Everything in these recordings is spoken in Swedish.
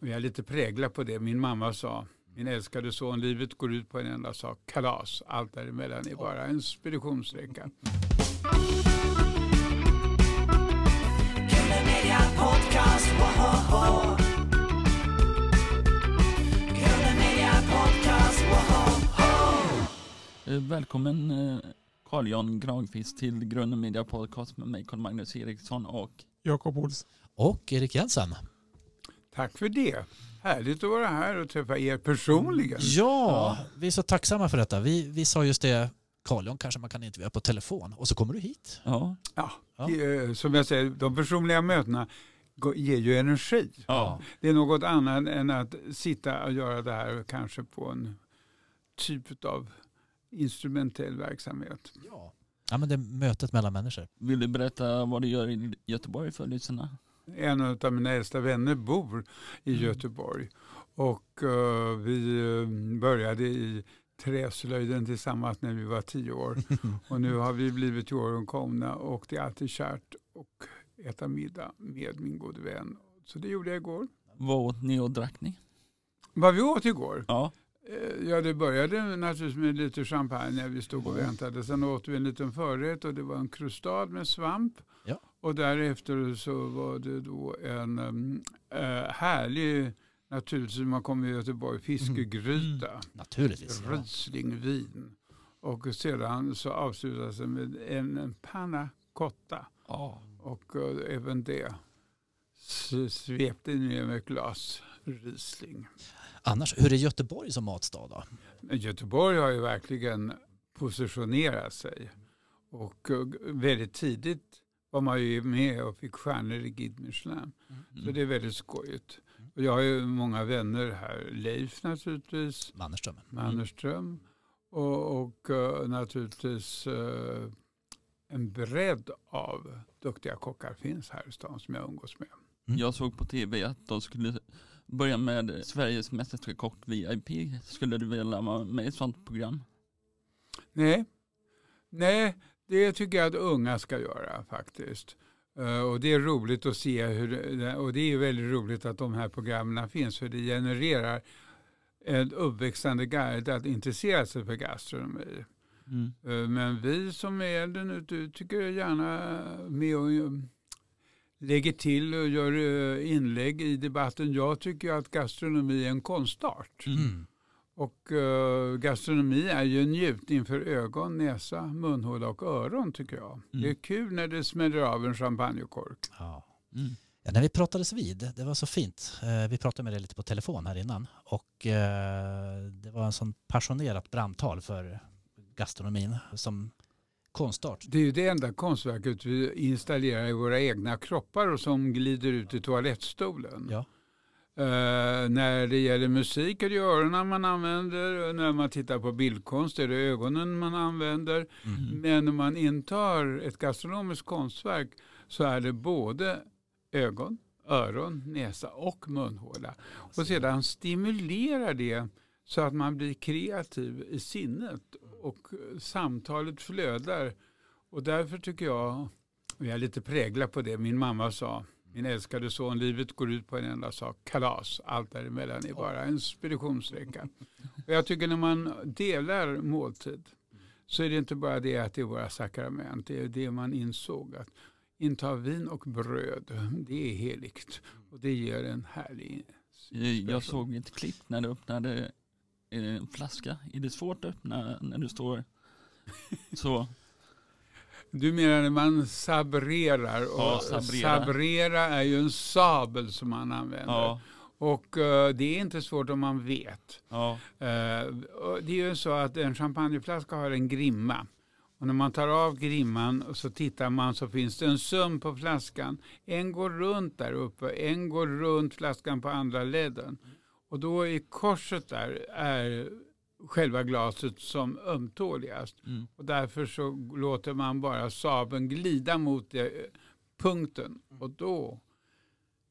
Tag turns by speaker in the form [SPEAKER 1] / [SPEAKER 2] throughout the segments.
[SPEAKER 1] Och jag är lite präglad på det. Min mamma sa, min älskade son, livet går ut på en enda sak, kalas. Allt däremellan är bara en speditionssträcka.
[SPEAKER 2] Eh, välkommen eh, Carl-Jan Granqvist till Grunden Media Podcast med mig Carl-Magnus Eriksson och
[SPEAKER 3] Jakob Ols.
[SPEAKER 4] Och Erik Jensen.
[SPEAKER 1] Tack för det. Härligt att vara här och träffa er personligen.
[SPEAKER 4] Ja, vi är så tacksamma för detta. Vi, vi sa just det, Carl-Jan kanske man kan intervjua på telefon och så kommer du hit.
[SPEAKER 2] Ja.
[SPEAKER 1] Ja, det, som jag säger, de personliga mötena ger ju energi.
[SPEAKER 2] Ja.
[SPEAKER 1] Det är något annat än att sitta och göra det här kanske på en typ av instrumentell verksamhet.
[SPEAKER 4] Ja. ja, men det är mötet mellan människor.
[SPEAKER 2] Vill du berätta vad du gör i Göteborg för lyssnarna?
[SPEAKER 1] En av mina äldsta vänner bor i mm. Göteborg och uh, vi uh, började i träslöjden tillsammans när vi var tio år. och nu har vi blivit komna och det är alltid kärt att äta middag med min gode vän. Så det gjorde jag igår.
[SPEAKER 2] Vad åt ni och drack ni?
[SPEAKER 1] Vad vi åt igår?
[SPEAKER 2] Ja.
[SPEAKER 1] Eh, ja, det började naturligtvis med lite champagne när vi stod och väntade. Sen åt vi en liten förrätt och det var en krustad med svamp.
[SPEAKER 4] Ja.
[SPEAKER 1] Och därefter så var det då en äh, härlig, naturligtvis man kommer i Göteborg, fiskegryta. Mm.
[SPEAKER 4] Naturligtvis.
[SPEAKER 1] Rieslingvin. Och sedan så avslutades det med en, en panna cotta.
[SPEAKER 2] Oh.
[SPEAKER 1] Och äh, även det svepte ner med ett glas Riesling.
[SPEAKER 4] Annars, hur är Göteborg som matstad då?
[SPEAKER 1] Göteborg har ju verkligen positionerat sig. Och väldigt tidigt var man ju med och fick stjärnor i Guide Michelin. Mm. Så det är väldigt skojigt. Och jag har ju många vänner här. Leif naturligtvis.
[SPEAKER 4] Mannerström.
[SPEAKER 1] Mannerström. Och, och uh, naturligtvis uh, en bredd av duktiga kockar finns här i stan som jag umgås med.
[SPEAKER 2] Mm. Jag såg på tv att de skulle börja med Sveriges mästerska kock VIP. Skulle du vilja vara med i ett sånt program?
[SPEAKER 1] Nej, nej det tycker jag att unga ska göra faktiskt. Uh, och det är roligt att se hur, och det är väldigt roligt att de här programmen finns för det genererar en uppväxande guide att intressera sig för gastronomi. Mm. Uh, men vi som är äldre nu tycker gärna med och lägger till och gör eh, inlägg i debatten. Jag tycker att gastronomi är en konstart. Mm. Och uh, gastronomi är ju en njutning för ögon, näsa, munhåla och öron tycker jag. Mm. Det är kul när det smäller av en champagnekork.
[SPEAKER 4] Ja. Mm. Ja, när vi pratades vid, det var så fint. Uh, vi pratade med dig lite på telefon här innan och uh, det var en sån passionerat brandtal för gastronomin som konstart.
[SPEAKER 1] Det är ju det enda konstverket vi installerar i våra egna kroppar och som glider ut i toalettstolen.
[SPEAKER 4] Ja.
[SPEAKER 1] Uh, när det gäller musik är det öronen man använder. När man tittar på bildkonst är det ögonen man använder. Mm. Men när man intar ett gastronomiskt konstverk så är det både ögon, öron, näsa och munhåla. Och sedan stimulerar det så att man blir kreativ i sinnet och samtalet flödar. Och därför tycker jag, och jag är lite präglad på det, min mamma sa, min älskade son, livet går ut på en enda sak, kalas. Allt däremellan är bara en speditionssträcka. Och jag tycker när man delar måltid så är det inte bara det att det är våra sakrament, det är det man insåg att inta vin och bröd, det är heligt. Och det ger en härlig
[SPEAKER 2] Jag såg ett klipp när du öppnade en flaska. Är det svårt att öppna när du står så?
[SPEAKER 1] Du menar när man sabrerar? Och
[SPEAKER 2] ja, sabrera.
[SPEAKER 1] sabrera är ju en sabel som man använder. Ja. Och uh, det är inte svårt om man vet.
[SPEAKER 2] Ja.
[SPEAKER 1] Uh, det är ju så att en champagneflaska har en grimma. Och när man tar av grimman och så tittar man så finns det en söm på flaskan. En går runt där uppe, en går runt flaskan på andra ledden. Och då i korset där är själva glaset som ömtåligast. Mm. Och därför så låter man bara sabeln glida mot det, punkten. Och då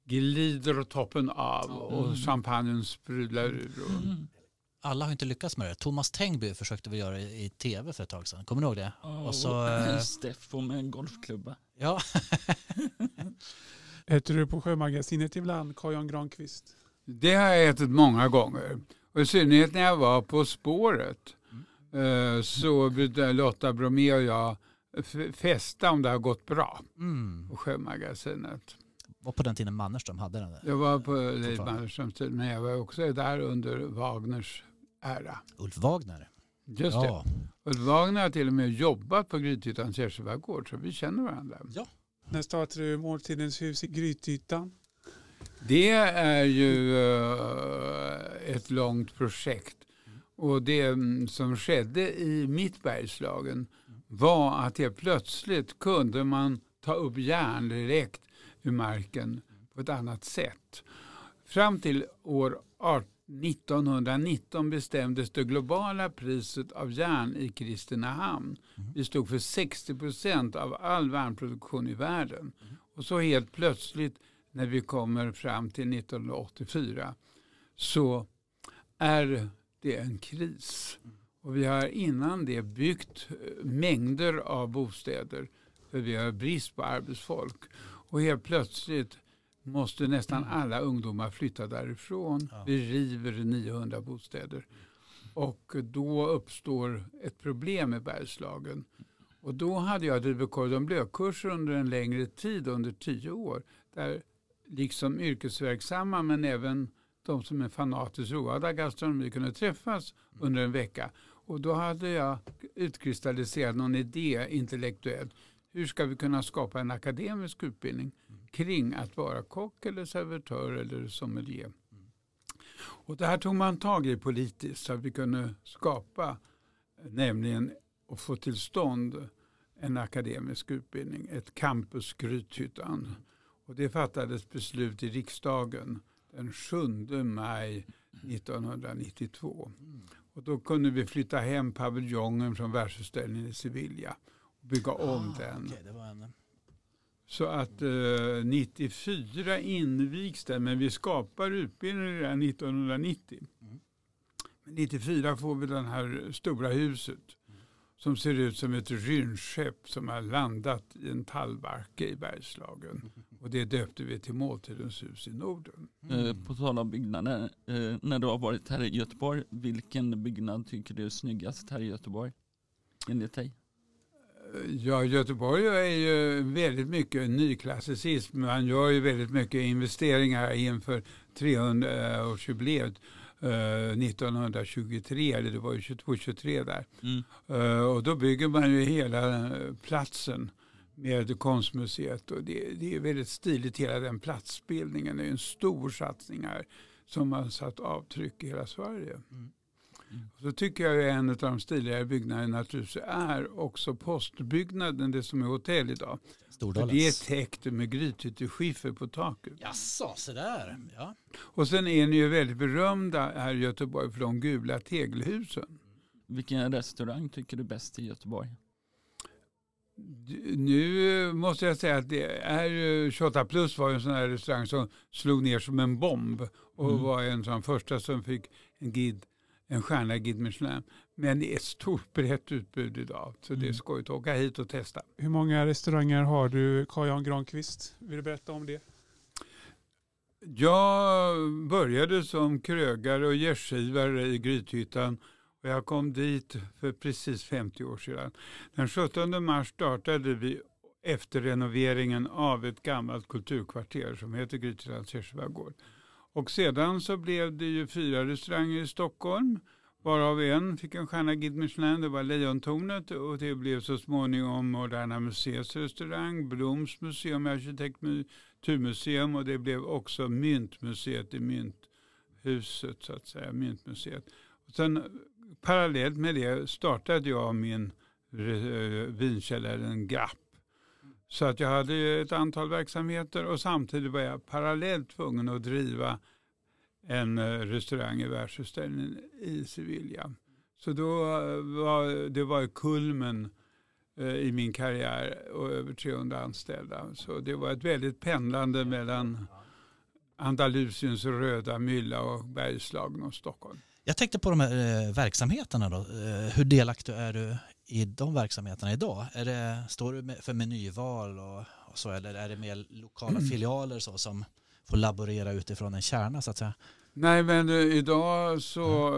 [SPEAKER 1] glider toppen av och mm. champagnen sprudlar ur. Mm.
[SPEAKER 4] Alla har inte lyckats med det. Thomas Tengby försökte väl göra det i tv för ett tag sedan. Kommer du ihåg det?
[SPEAKER 2] Oh, och så, äh... Steffo med en golfklubba.
[SPEAKER 4] Ja.
[SPEAKER 3] Heter du på Sjömagasinet ibland Carl-Jan Granqvist?
[SPEAKER 1] Det har jag ätit många gånger. Och I synnerhet när jag var På spåret mm. så brukade Lotta Bromé och jag festa om det har gått bra mm. på Sjömagasinet.
[SPEAKER 4] var på den tiden Mannerström hade den? Där.
[SPEAKER 1] Jag var på Leif Mannerströms tid men jag var också där under Wagners ära.
[SPEAKER 4] Ulf Wagner?
[SPEAKER 1] Just ja. det. Ulf Wagner har till och med jobbat på Grythyttans Gärsöbergård så vi känner varandra.
[SPEAKER 3] Ja. När startade du Måltidens hus i Grythyttan?
[SPEAKER 1] Det är ju eh, ett långt projekt. Och det mm, som skedde i mitt Bergslagen var att helt plötsligt kunde man ta upp järn direkt ur marken på ett annat sätt. Fram till år 1919 bestämdes det globala priset av järn i Kristinehamn. Vi stod för 60 procent av all värnproduktion i världen. Och så helt plötsligt när vi kommer fram till 1984 så är det en kris. Och vi har innan det byggt eh, mängder av bostäder för vi har brist på arbetsfolk. Och helt plötsligt måste nästan mm. alla ungdomar flytta därifrån. Ja. Vi river 900 bostäder. Och då uppstår ett problem i Bergslagen. Och då hade jag drivit cordon bleu-kurser under en längre tid, under tio år. Där liksom yrkesverksamma men även de som är fanatiskt roade av gastronomi kunde träffas under en vecka. Och då hade jag utkristalliserat någon idé intellektuellt. Hur ska vi kunna skapa en akademisk utbildning kring att vara kock eller servitör eller sommelier? Och det här tog man tag i politiskt så att vi kunde skapa nämligen och få till stånd en akademisk utbildning, ett campus Grythyttan. Och det fattades beslut i riksdagen den 7 maj 1992. Och då kunde vi flytta hem paviljongen från världsutställningen i Sevilla och bygga om ah, den. Okay, en... Så att eh, 94 invigs den, men vi skapar utbildningen redan 1990. Mm. 94 får vi det här stora huset. Som ser ut som ett rymdskepp som har landat i en tallbacke i Bergslagen. Och det döpte vi till Måltidens hus i Norden.
[SPEAKER 2] Eh, mm. På tal om byggnader, eh, när du har varit här i Göteborg, vilken byggnad tycker du är snyggast här i Göteborg? Enligt dig?
[SPEAKER 1] Eh, ja, Göteborg är ju väldigt mycket nyklassicism. Man gör ju väldigt mycket investeringar inför 300-årsjubileet. 1923, eller det var ju 22-23 där. Mm. och då bygger man ju hela platsen med konstmuseet. Och det, det, är väldigt stiligt hela den platsbildningen. Det är en stor satsning här som har satt avtryck i hela Sverige. Mm. Mm. Så tycker jag en av de stiligare byggnaderna naturligtvis är också postbyggnaden, det som är hotell idag. Stordalens. Det är täckt med grythytteskiffer på taket.
[SPEAKER 4] Jaså, så där. Ja.
[SPEAKER 1] Och sen är ni ju väldigt berömda här i Göteborg för de gula tegelhusen.
[SPEAKER 2] Vilken restaurang tycker du bäst i Göteborg?
[SPEAKER 1] Nu måste jag säga att det är 28 plus var en sån här restaurang som slog ner som en bomb och mm. var en sån första som fick en guide, en stjärna i Guide Michelin. Men det är ett stort brett utbud idag så det är mm. skojigt att åka hit och testa.
[SPEAKER 3] Hur många restauranger har du Carl-Jan Granqvist? Vill du berätta om det?
[SPEAKER 1] Jag började som krögare och gästgivare i Grythyttan och jag kom dit för precis 50 år sedan. Den 17 mars startade vi efter renoveringen av ett gammalt kulturkvarter som heter Grytlands Kirsebärgård. Och sedan så blev det ju fyra restauranger i Stockholm varav en fick en stjärna Guide Michelin, det var Lejontornet och det blev så småningom Moderna Museets restaurang, Bloms museum, arkitekturmuseum och det blev också Myntmuseet i Mynthuset så att säga, Myntmuseet. Och sen parallellt med det startade jag min eh, vinkällaren Grapp. Så att jag hade ett antal verksamheter och samtidigt var jag parallellt tvungen att driva en eh, restaurang i världsutställningen i Sevilla. Så då eh, var det var kulmen eh, i min karriär och över 300 anställda. Så det var ett väldigt pendlande mellan Andalusiens röda mylla och Bergslagen och Stockholm.
[SPEAKER 4] Jag tänkte på de här verksamheterna då. Hur delaktig är du i de verksamheterna idag? Är det, står du för menyval och, och så eller är det mer lokala mm. filialer så som får laborera utifrån en kärna så att säga?
[SPEAKER 1] Nej, men eh, idag så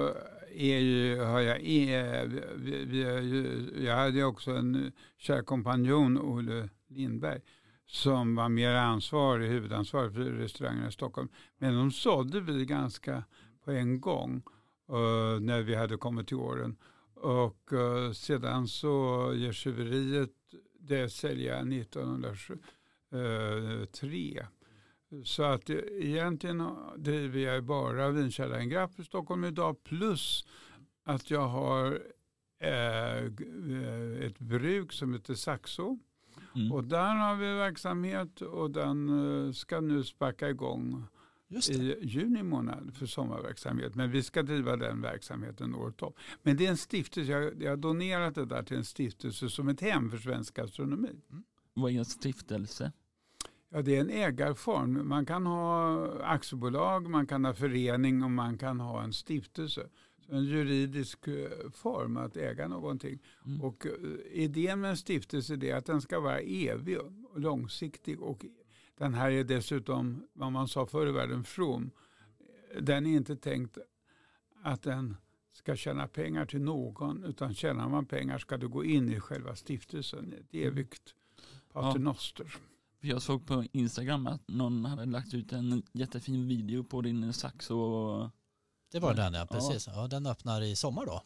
[SPEAKER 1] är ju, har jag, eh, vi, vi är ju, jag hade också en kär kompanjon, Olle Lindberg, som var mer ansvarig, huvudansvarig för restaurangerna i Stockholm. Men de sålde vi ganska på en gång uh, när vi hade kommit till åren. Och uh, sedan så Gärsöveriet, det säljer jag 1903. Så att egentligen driver jag bara vinkällaren Grapp i Stockholm idag plus att jag har eh, ett bruk som heter Saxo. Mm. Och där har vi verksamhet och den eh, ska nu sparka igång i juni månad för sommarverksamhet. Men vi ska driva den verksamheten året om. Men det är en stiftelse, jag, jag har donerat det där till en stiftelse som ett hem för svensk gastronomi. Mm.
[SPEAKER 2] Vad är en stiftelse?
[SPEAKER 1] Ja, det är en ägarform. Man kan ha aktiebolag, man kan ha förening och man kan ha en stiftelse. Så en juridisk eh, form att äga någonting. Mm. Och eh, idén med en stiftelse är att den ska vara evig och långsiktig. Och den här är dessutom, vad man sa förr i världen, from. Den är inte tänkt att den ska tjäna pengar till någon, utan tjänar man pengar ska det gå in i själva stiftelsen, ett mm. evigt paternoster. Ja.
[SPEAKER 2] Jag såg på Instagram att någon hade lagt ut en jättefin video på din sax och...
[SPEAKER 4] Det var den ja, precis. Ja. ja den öppnar i sommar då?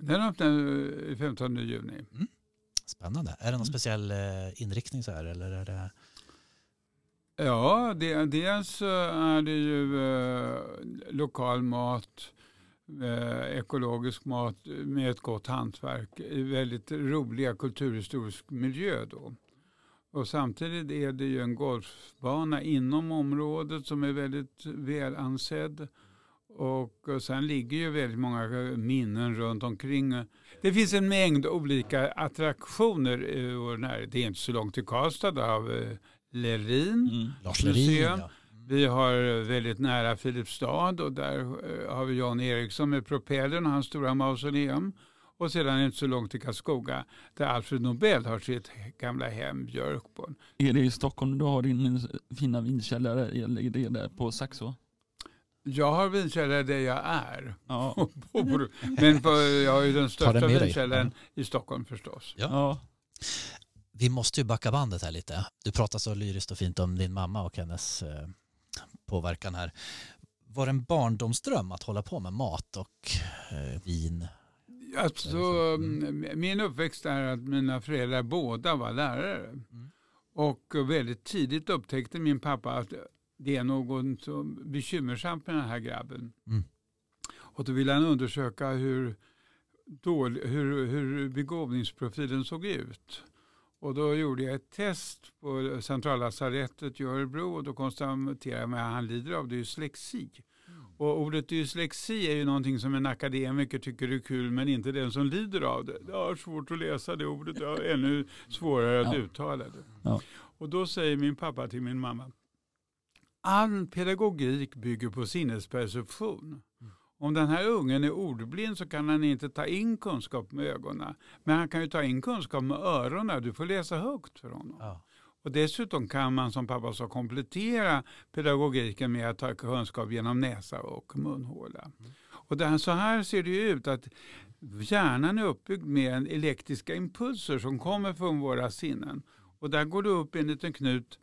[SPEAKER 1] Den öppnar 15 juni. Mm.
[SPEAKER 4] Spännande. Är det någon mm. speciell eh, inriktning så här eller är det?
[SPEAKER 1] Ja, det, dels eh, är det ju eh, lokal mat, eh, ekologisk mat med ett gott hantverk i väldigt roliga kulturhistorisk miljö då. Och samtidigt är det ju en golfbana inom området som är väldigt väl ansedd. Och eh, sen ligger ju väldigt många eh, minnen runt omkring. Det finns en mängd olika attraktioner i vår närhet. Det är inte så långt till Karlstad, där har vi Lerin mm.
[SPEAKER 4] Lars Lerin, ja.
[SPEAKER 1] Vi har väldigt nära Filipstad och där eh, har vi Jan Eriksson med propellern och hans stora mausoleum. Och sedan inte så långt till Karlskoga där Alfred Nobel har sitt gamla hem Björkborn.
[SPEAKER 2] Är det i Stockholm du har din fina vinkällare eller är det där på Saxo?
[SPEAKER 1] Jag har vinkällare där jag är. Ja. Men på, jag har ju den största vinkällaren ja. i Stockholm förstås.
[SPEAKER 4] Ja. Vi måste ju backa bandet här lite. Du pratar så lyriskt och fint om din mamma och hennes eh, påverkan här. Var det en barndomsdröm att hålla på med mat och eh, vin
[SPEAKER 1] Alltså, mm. Min uppväxt är att mina föräldrar båda var lärare. Mm. Och väldigt tidigt upptäckte min pappa att det är något så bekymmersamt med den här grabben. Mm. Och då ville han undersöka hur, dålig, hur, hur begåvningsprofilen såg ut. Och då gjorde jag ett test på centrallasarettet i Örebro och då konstaterade jag att han lider av dyslexi. Och ordet dyslexi är ju någonting som en akademiker tycker är kul men inte den som lider av det. Det har svårt att läsa det ordet, det har ännu svårare att ja. uttala det. Ja. Och då säger min pappa till min mamma, all pedagogik bygger på sinnesperception. Om den här ungen är ordblind så kan han inte ta in kunskap med ögonen. Men han kan ju ta in kunskap med öronen. Du får läsa högt för honom. Ja. Och dessutom kan man som pappa sa komplettera pedagogiken med att ta kunskap genom näsa och munhåla. Mm. Och det så här ser det ut att hjärnan är uppbyggd med elektriska impulser som kommer från våra sinnen. Och där går det upp en liten knut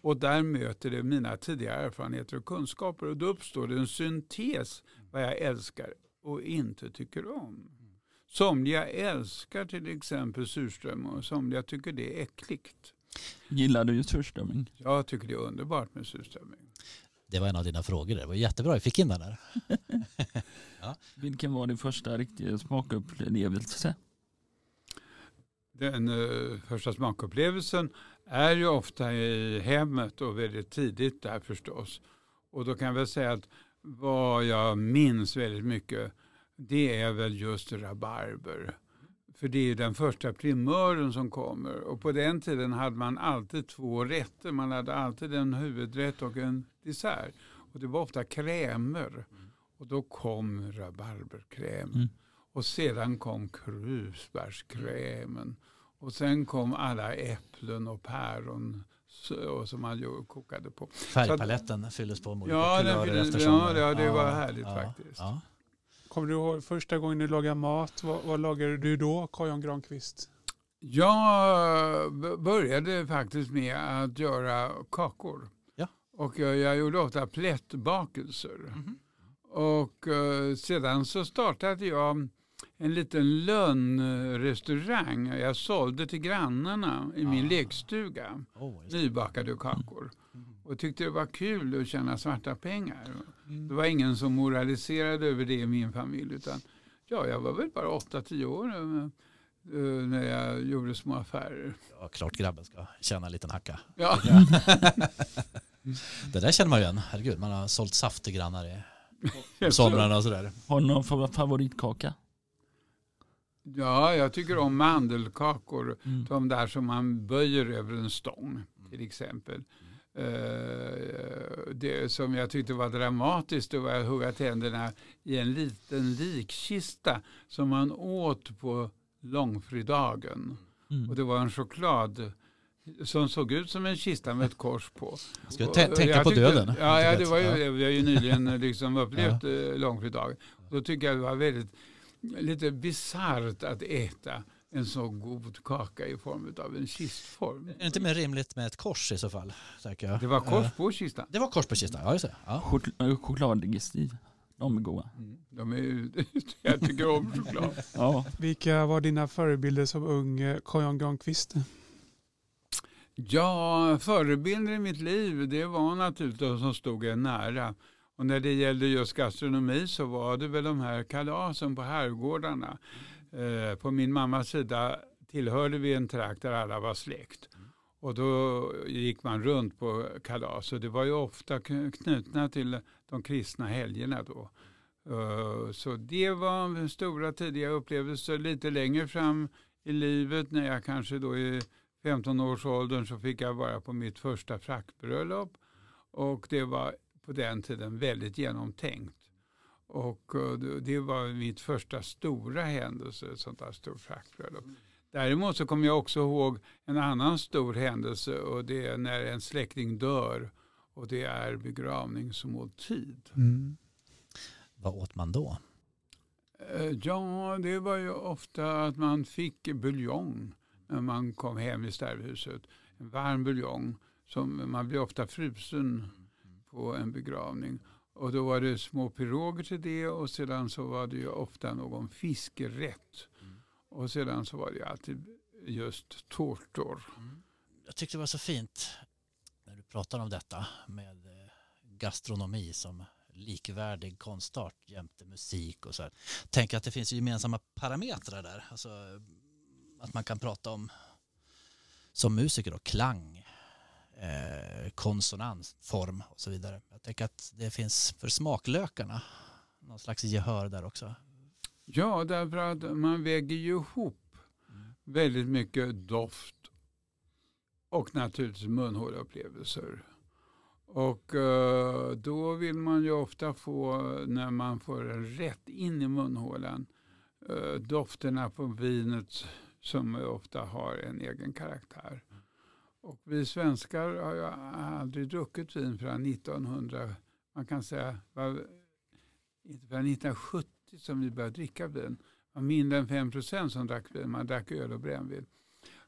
[SPEAKER 1] och där möter det mina tidigare erfarenheter och kunskaper och då uppstår det en syntes vad jag älskar och inte tycker om. Somliga älskar till exempel surströmming och somliga tycker det är äckligt.
[SPEAKER 2] Gillar du surströmming?
[SPEAKER 1] Jag tycker det är underbart med surströmming.
[SPEAKER 4] Det var en av dina frågor. Det var jättebra, jag fick in den där.
[SPEAKER 2] ja. Vilken var din första riktiga smakupplevelse?
[SPEAKER 1] Den uh, första smakupplevelsen är ju ofta i hemmet och väldigt tidigt där förstås. Och då kan jag väl säga att vad jag minns väldigt mycket det är väl just rabarber. För det är den första primören som kommer. Och på den tiden hade man alltid två rätter. Man hade alltid en huvudrätt och en dessert. Och det var ofta krämer. Och då kom rabarberkrämen. Mm. Och sedan kom krusbärskrämen. Och sen kom alla äpplen och päron som man ju kokade på.
[SPEAKER 4] Färgpaletten fylldes på med olika
[SPEAKER 1] Ja, den,
[SPEAKER 4] kulörer
[SPEAKER 1] fyllde-
[SPEAKER 4] eftersom.
[SPEAKER 1] ja, det, det var
[SPEAKER 4] Ja,
[SPEAKER 1] härligt
[SPEAKER 4] ja,
[SPEAKER 1] faktiskt.
[SPEAKER 4] Ja.
[SPEAKER 3] Kommer du ihåg första gången du lagade mat? Vad, vad lagade du då, Carl-Jan Granqvist?
[SPEAKER 1] Jag började faktiskt med att göra kakor.
[SPEAKER 4] Ja.
[SPEAKER 1] Och jag, jag gjorde ofta plättbakelser.
[SPEAKER 4] Mhm.
[SPEAKER 1] Och eh, sedan så startade jag en liten lönnrestaurang. Jag sålde till grannarna i min
[SPEAKER 4] Ah.
[SPEAKER 1] lekstuga
[SPEAKER 4] Oh,
[SPEAKER 1] nybakade kakor.
[SPEAKER 4] Mhm.
[SPEAKER 1] Och tyckte det var kul att tjäna svarta pengar.
[SPEAKER 3] Mm.
[SPEAKER 1] Det var ingen som moraliserade över det i min familj. Utan ja, jag var väl bara 8-10 år eh, eh, när jag gjorde små affärer.
[SPEAKER 4] Ja, klart grabben ska tjäna en liten hacka.
[SPEAKER 1] Ja.
[SPEAKER 4] Det där känner man ju igen. Herregud, man har sålt saft till grannar i somrarna och sådär.
[SPEAKER 2] Har du någon fa- favoritkaka?
[SPEAKER 1] Ja, jag tycker om mandelkakor.
[SPEAKER 2] Mm.
[SPEAKER 1] De där som man böjer över en stång till exempel. Eh, det som jag tyckte var dramatiskt det var att hugga tänderna i en liten likkista som man åt på långfredagen.
[SPEAKER 2] Mm.
[SPEAKER 1] Och det var en choklad som såg ut som en kista med ett kors på.
[SPEAKER 4] Jag ska
[SPEAKER 1] eh,
[SPEAKER 4] tänka
[SPEAKER 1] jag
[SPEAKER 4] på
[SPEAKER 1] tyckte-
[SPEAKER 4] döden.
[SPEAKER 1] Ja, ja, det var ju, vi har ju nyligen eh, liksom upplevt ja. långfredagen. Då tycker jag det var väldigt lite bisarrt att äta en så god kaka i form av en kistform.
[SPEAKER 4] Är det inte mer rimligt med ett kors i så fall? Jag.
[SPEAKER 1] Det var kors
[SPEAKER 4] Eh,
[SPEAKER 1] på kistan.
[SPEAKER 4] Det var kors på kistan, ja just det. Ja.
[SPEAKER 2] Chokl- eh, Chokladdigestiv. De är goda.
[SPEAKER 1] Mm. De är, jag tycker om choklad.
[SPEAKER 2] Ja.
[SPEAKER 3] Vilka var dina förebilder som ung eh, Carl-Jan Granqvist?
[SPEAKER 1] Ja, förebilder i mitt liv det var naturligtvis de som stod en nära. Och när det gällde just gastronomi så var det väl de här kalasen på herrgårdarna. Eh, på min mammas sida tillhörde vi en trakt där alla var släkt. Och då gick man runt på kalas och det var ju ofta knutna till de kristna helgerna då. Eh, så det var stora tidiga upplevelser. Lite längre fram i livet när jag kanske då i 15-årsåldern så fick jag vara på mitt första frackbröllop. Och det var på den tiden väldigt genomtänkt. Och eh, det- var mitt första stora händelse, ett sånt där stort frackbröllop. Däremot så kommer jag också ihåg en annan stor händelse och det är när en släkting dör och det är begravningsmåltid.
[SPEAKER 4] Vad åt man då?
[SPEAKER 1] Eh, Ja, det var ju ofta att man fick buljong när man kom hem i stärbhuset. En varm buljong. Som man blir ofta frusen på en begravning. Och då var det små piroger till det och sedan så var det ju ofta någon fiskerätt. Och sedan så var det alltid just tårtor.
[SPEAKER 4] Jag tyckte det var så fint när du pratar om detta med eh, gastronomi som likvärdig konstart jämte musik och så här. Tänk att det finns gemensamma parametrar där. Alltså att man kan prata om som musiker då, klang, eh, konsonans, form och så vidare. Jag tänker att det finns för smaklökarna någon slags gehör där också.
[SPEAKER 1] Ja, därför att man väger ju ihop väldigt mycket doft och naturligtvis munhåleupplevelser. Och eh, då vill man ju ofta få, när man får den rätt in i munhålan, eh, dofterna på vinet som ofta har en egen karaktär. Och vi svenskar har ju aldrig druckit vin förrän 1900, man kan säga, var, inte förrän 1970 som vi började dricka vin. Det var mindre än 5 procent som drack vin, man drack öl och brännvin.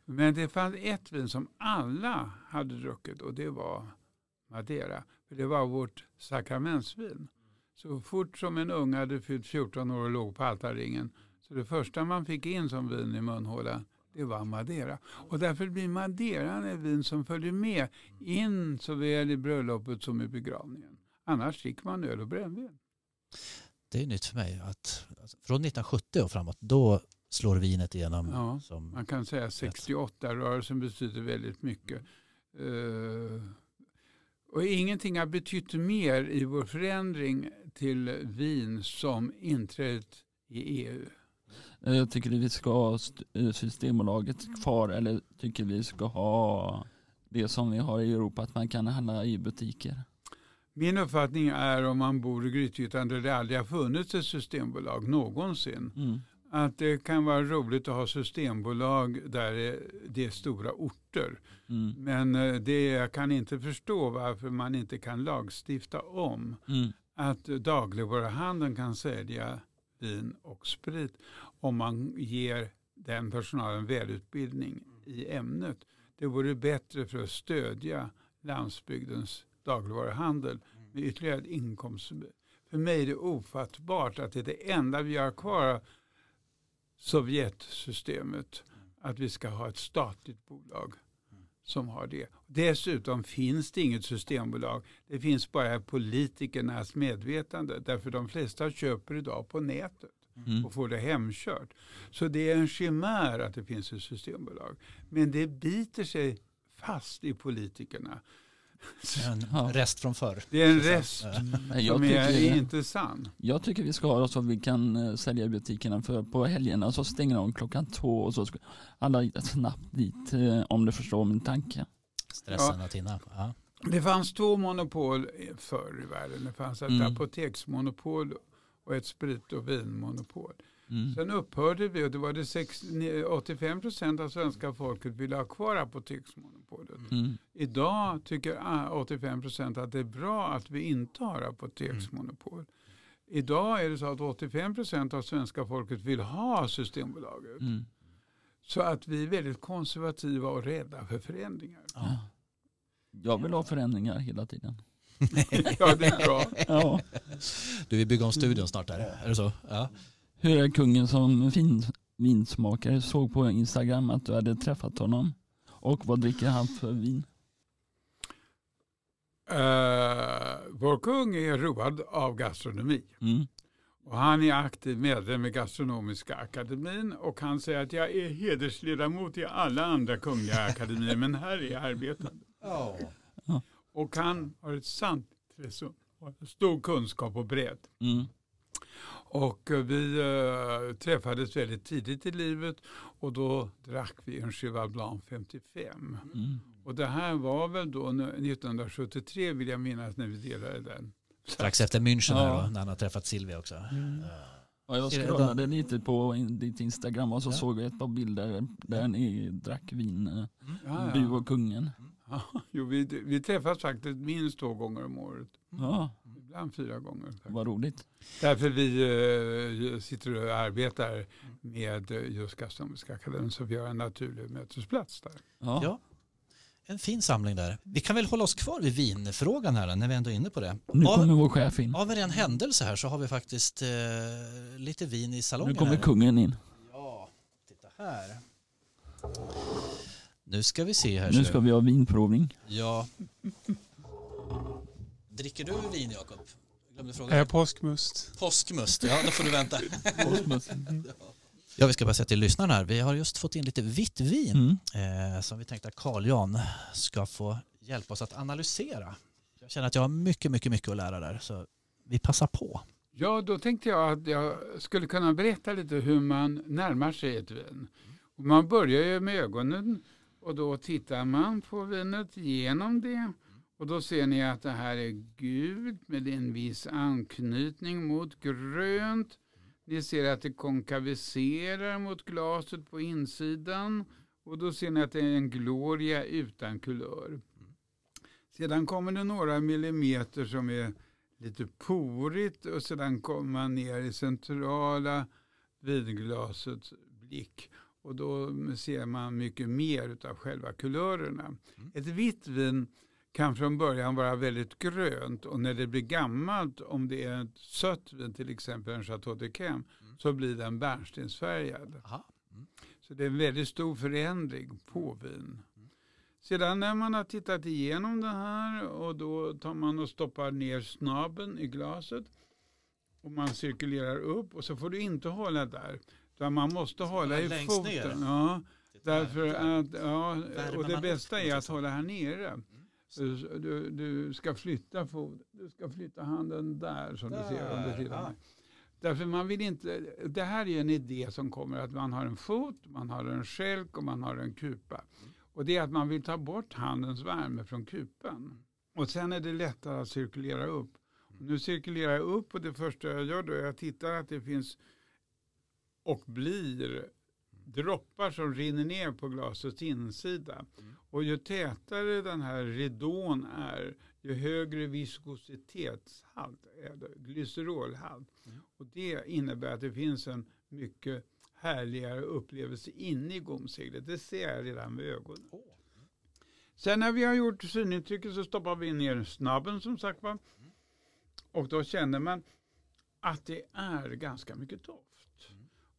[SPEAKER 1] Men det fanns ett vin som alla hade druckit och det var Madeira. För det var vårt sakramentsvin. Så fort som en ung hade fyllt 14 år och låg på altarringen så det första man fick in som vin i munhålan det var Madeira. Och därför blir Madeiran ett vin som följer med in såväl i bröllopet som i begravningen. Annars dricker man öl och brännvin.
[SPEAKER 4] Det är nytt för mig att alltså, från 1970 och framåt då slår vinet igenom
[SPEAKER 1] Ja.
[SPEAKER 4] som
[SPEAKER 1] Man kan säga 68-rörelsen betyder väldigt mycket. Eh, och ingenting har betytt mer i vår förändring till vin som inträdet i EU.
[SPEAKER 2] Eh, Jag tycker vi ska ha eh, Systembolaget kvar eller tycker vi ska ha det som vi har i Europa att man kan handla i butiker.
[SPEAKER 1] Min uppfattning är om man bor i Grythyttan där det aldrig har funnits ett systembolag någonsin.
[SPEAKER 2] Mm.
[SPEAKER 1] att det kan vara roligt att ha systembolag där det- det är stora orter.
[SPEAKER 2] Mm.
[SPEAKER 1] Men eh, det, jag kan inte förstå varför man inte kan lagstifta om
[SPEAKER 2] Mm.
[SPEAKER 1] att dagligvaruhandeln kan sälja vin och sprit om man ger den personalen välutbildning i ämnet. Det vore bättre för att stödja landsbygdens dagligvaruhandel med ytterligare inkomst. För mig är det ofattbart att det är det enda vi har kvar av Sovjetsystemet. Att vi ska ha ett statligt bolag som har det. Dessutom finns det inget systembolag. Det finns bara politikernas medvetande. Därför de flesta köper idag på nätet
[SPEAKER 2] Mm.
[SPEAKER 1] och får det hemkört. Så det är en chimär att det finns ett systembolag. Men det biter sig fast i politikerna.
[SPEAKER 4] En
[SPEAKER 2] Ja.
[SPEAKER 4] rest från förr.
[SPEAKER 1] Det är en rest
[SPEAKER 2] Nej, Jag
[SPEAKER 1] som är
[SPEAKER 2] tycker,
[SPEAKER 1] inte sann.
[SPEAKER 2] jag tycker vi ska ha det så att vi kan eh, sälja i butikerna för på helgerna så stänger de klockan två och så ska alla snabbt dit eh, om du förstår min tanke.
[SPEAKER 4] Stressen att hinna. Ja.
[SPEAKER 1] Det fanns två monopol förr i världen. Det fanns ett
[SPEAKER 2] Mm.
[SPEAKER 1] apoteksmonopol och ett sprit och vinmonopol.
[SPEAKER 2] Mm.
[SPEAKER 1] Sen upphörde vi och det var det sex, 85 procent av svenska folket ville ha kvar apoteksmonopolet.
[SPEAKER 2] Mm.
[SPEAKER 1] Idag tycker ah, 85 procent att det är bra att vi inte har apoteksmonopol. Idag är det så att 85 procent av svenska folket vill ha Systembolaget.
[SPEAKER 2] Mm.
[SPEAKER 1] Så att vi är väldigt konservativa och rädda för förändringar.
[SPEAKER 2] Ja. Jag vill ha förändringar hela tiden.
[SPEAKER 1] Ja, det är bra.
[SPEAKER 2] Ja.
[SPEAKER 4] Du vill bygga om studion snart där. Är det så? Ja.
[SPEAKER 2] Hur är kungen som fin, vinsmakare? Såg på Instagram att du hade träffat honom. Och vad dricker han för vin?
[SPEAKER 1] Uh, vår kung är road av gastronomi.
[SPEAKER 2] Mm.
[SPEAKER 1] Och han är aktiv medlem i Gastronomiska akademin och han säger att jag är hedersledamot i alla andra kungliga akademier men här är jag arbetande. Och han har ett sant intresse stor kunskap och bredd.
[SPEAKER 2] Mm.
[SPEAKER 1] Och eh, vi eh, träffades väldigt tidigt i livet och då drack vi en Cheval Blanc 55.
[SPEAKER 2] Mm.
[SPEAKER 1] Och det här var väl då nu- 1973 vill jag minnas när vi delade den.
[SPEAKER 4] Strax efter München här
[SPEAKER 2] Ja.
[SPEAKER 4] då, när han har träffat Silvia också.
[SPEAKER 2] Ja, jag
[SPEAKER 4] Är det
[SPEAKER 2] scrollade lite på ditt Instagram och så
[SPEAKER 4] Ja.
[SPEAKER 2] såg jag ett par bilder där ni drack vin, eh,
[SPEAKER 1] Ja,
[SPEAKER 2] du
[SPEAKER 1] ja.
[SPEAKER 2] och kungen.
[SPEAKER 1] Ja, jo, vi, vi träffas faktiskt minst två gånger om året.
[SPEAKER 2] Ja,
[SPEAKER 1] Ibland fyra gånger. faktiskt.
[SPEAKER 2] vad roligt.
[SPEAKER 1] Därför vi eh, sitter och arbetar med just Gastronomiska akademin så vi har en naturlig mötesplats där.
[SPEAKER 2] Ja.
[SPEAKER 4] Ja. En fin samling där. Vi kan väl hålla oss kvar vid vinfrågan här när vi ändå är inne på det.
[SPEAKER 2] Nu
[SPEAKER 4] Av,
[SPEAKER 2] kommer vår chef in.
[SPEAKER 4] av en ren händelse här så har vi faktiskt eh, lite vin i salongen.
[SPEAKER 2] Nu kommer
[SPEAKER 4] här.
[SPEAKER 2] kungen in.
[SPEAKER 4] Ja, titta här. Nu ska vi se här.
[SPEAKER 2] Nu ska vi ha vinprovning.
[SPEAKER 4] Ja. Dricker du vin Jakob? Glömde
[SPEAKER 3] Är
[SPEAKER 4] fråga.
[SPEAKER 3] jag påskmust?
[SPEAKER 4] Påskmust, ja då får du vänta. Ja, vi ska bara säga till lyssnarna här. Vi har just fått in lite vitt vin
[SPEAKER 2] Mm.
[SPEAKER 4] eh, som vi tänkte att Carl Jan ska få hjälpa oss att analysera. Jag känner att jag har mycket, mycket, mycket att lära där. Så vi passar på.
[SPEAKER 1] Ja, då tänkte jag att jag skulle kunna berätta lite hur man närmar sig ett vin. Och man börjar ju med ögonen och då tittar man på vinet genom det. Och då ser ni att det här är gult med en viss anknytning mot grönt. Ni ser att det konkaviserar mot glaset på insidan. Och då ser ni att det är en gloria utan kulör. Sedan kommer det några millimeter som är lite porigt och sedan kommer man ner i centrala vinglasets blick. Och då ser man mycket mer av själva kulörerna. Ett vitt vin kan från början vara väldigt grönt och när det blir gammalt, om det är ett sött vin, till exempel en Chateau de Cam, så blir den bärnstensfärgad.
[SPEAKER 4] Aha.
[SPEAKER 1] Så det är en väldigt stor förändring på vin. Sedan när man har tittat igenom det här och då tar man och stoppar ner snaben i glaset och man cirkulerar upp och så får du inte hålla där. Utan man måste hålla i
[SPEAKER 4] ner?
[SPEAKER 1] foten. Ja, därför att, ja, och det bästa är att hålla här nere. Du, du, du ska flytta du ska flytta handen där som du ser under
[SPEAKER 4] Där,
[SPEAKER 1] sidan.
[SPEAKER 4] ja.
[SPEAKER 1] Därför man vill inte, det här är en idé som kommer att man har en fot, man har en skälk och man har en kupa. Och det är att man vill ta bort handens värme från kupan. Och sen är det lättare att cirkulera upp. Och nu cirkulerar jag upp och det första jag gör då är att jag tittar att det finns och blir droppar som rinner ner på glasets insida.
[SPEAKER 4] Mm.
[SPEAKER 1] Och ju tätare den här ridån är, ju högre viskositetshalt är det, glycerolhalt.
[SPEAKER 4] Mm.
[SPEAKER 1] Och det innebär att det finns en mycket härligare upplevelse inne i gomseglet. Det ser jag redan med ögonen.
[SPEAKER 4] Åh.
[SPEAKER 1] Sen när vi har gjort synintrycket så stoppar vi ner snabben som sagt var. Och då känner man att det är ganska mycket doft.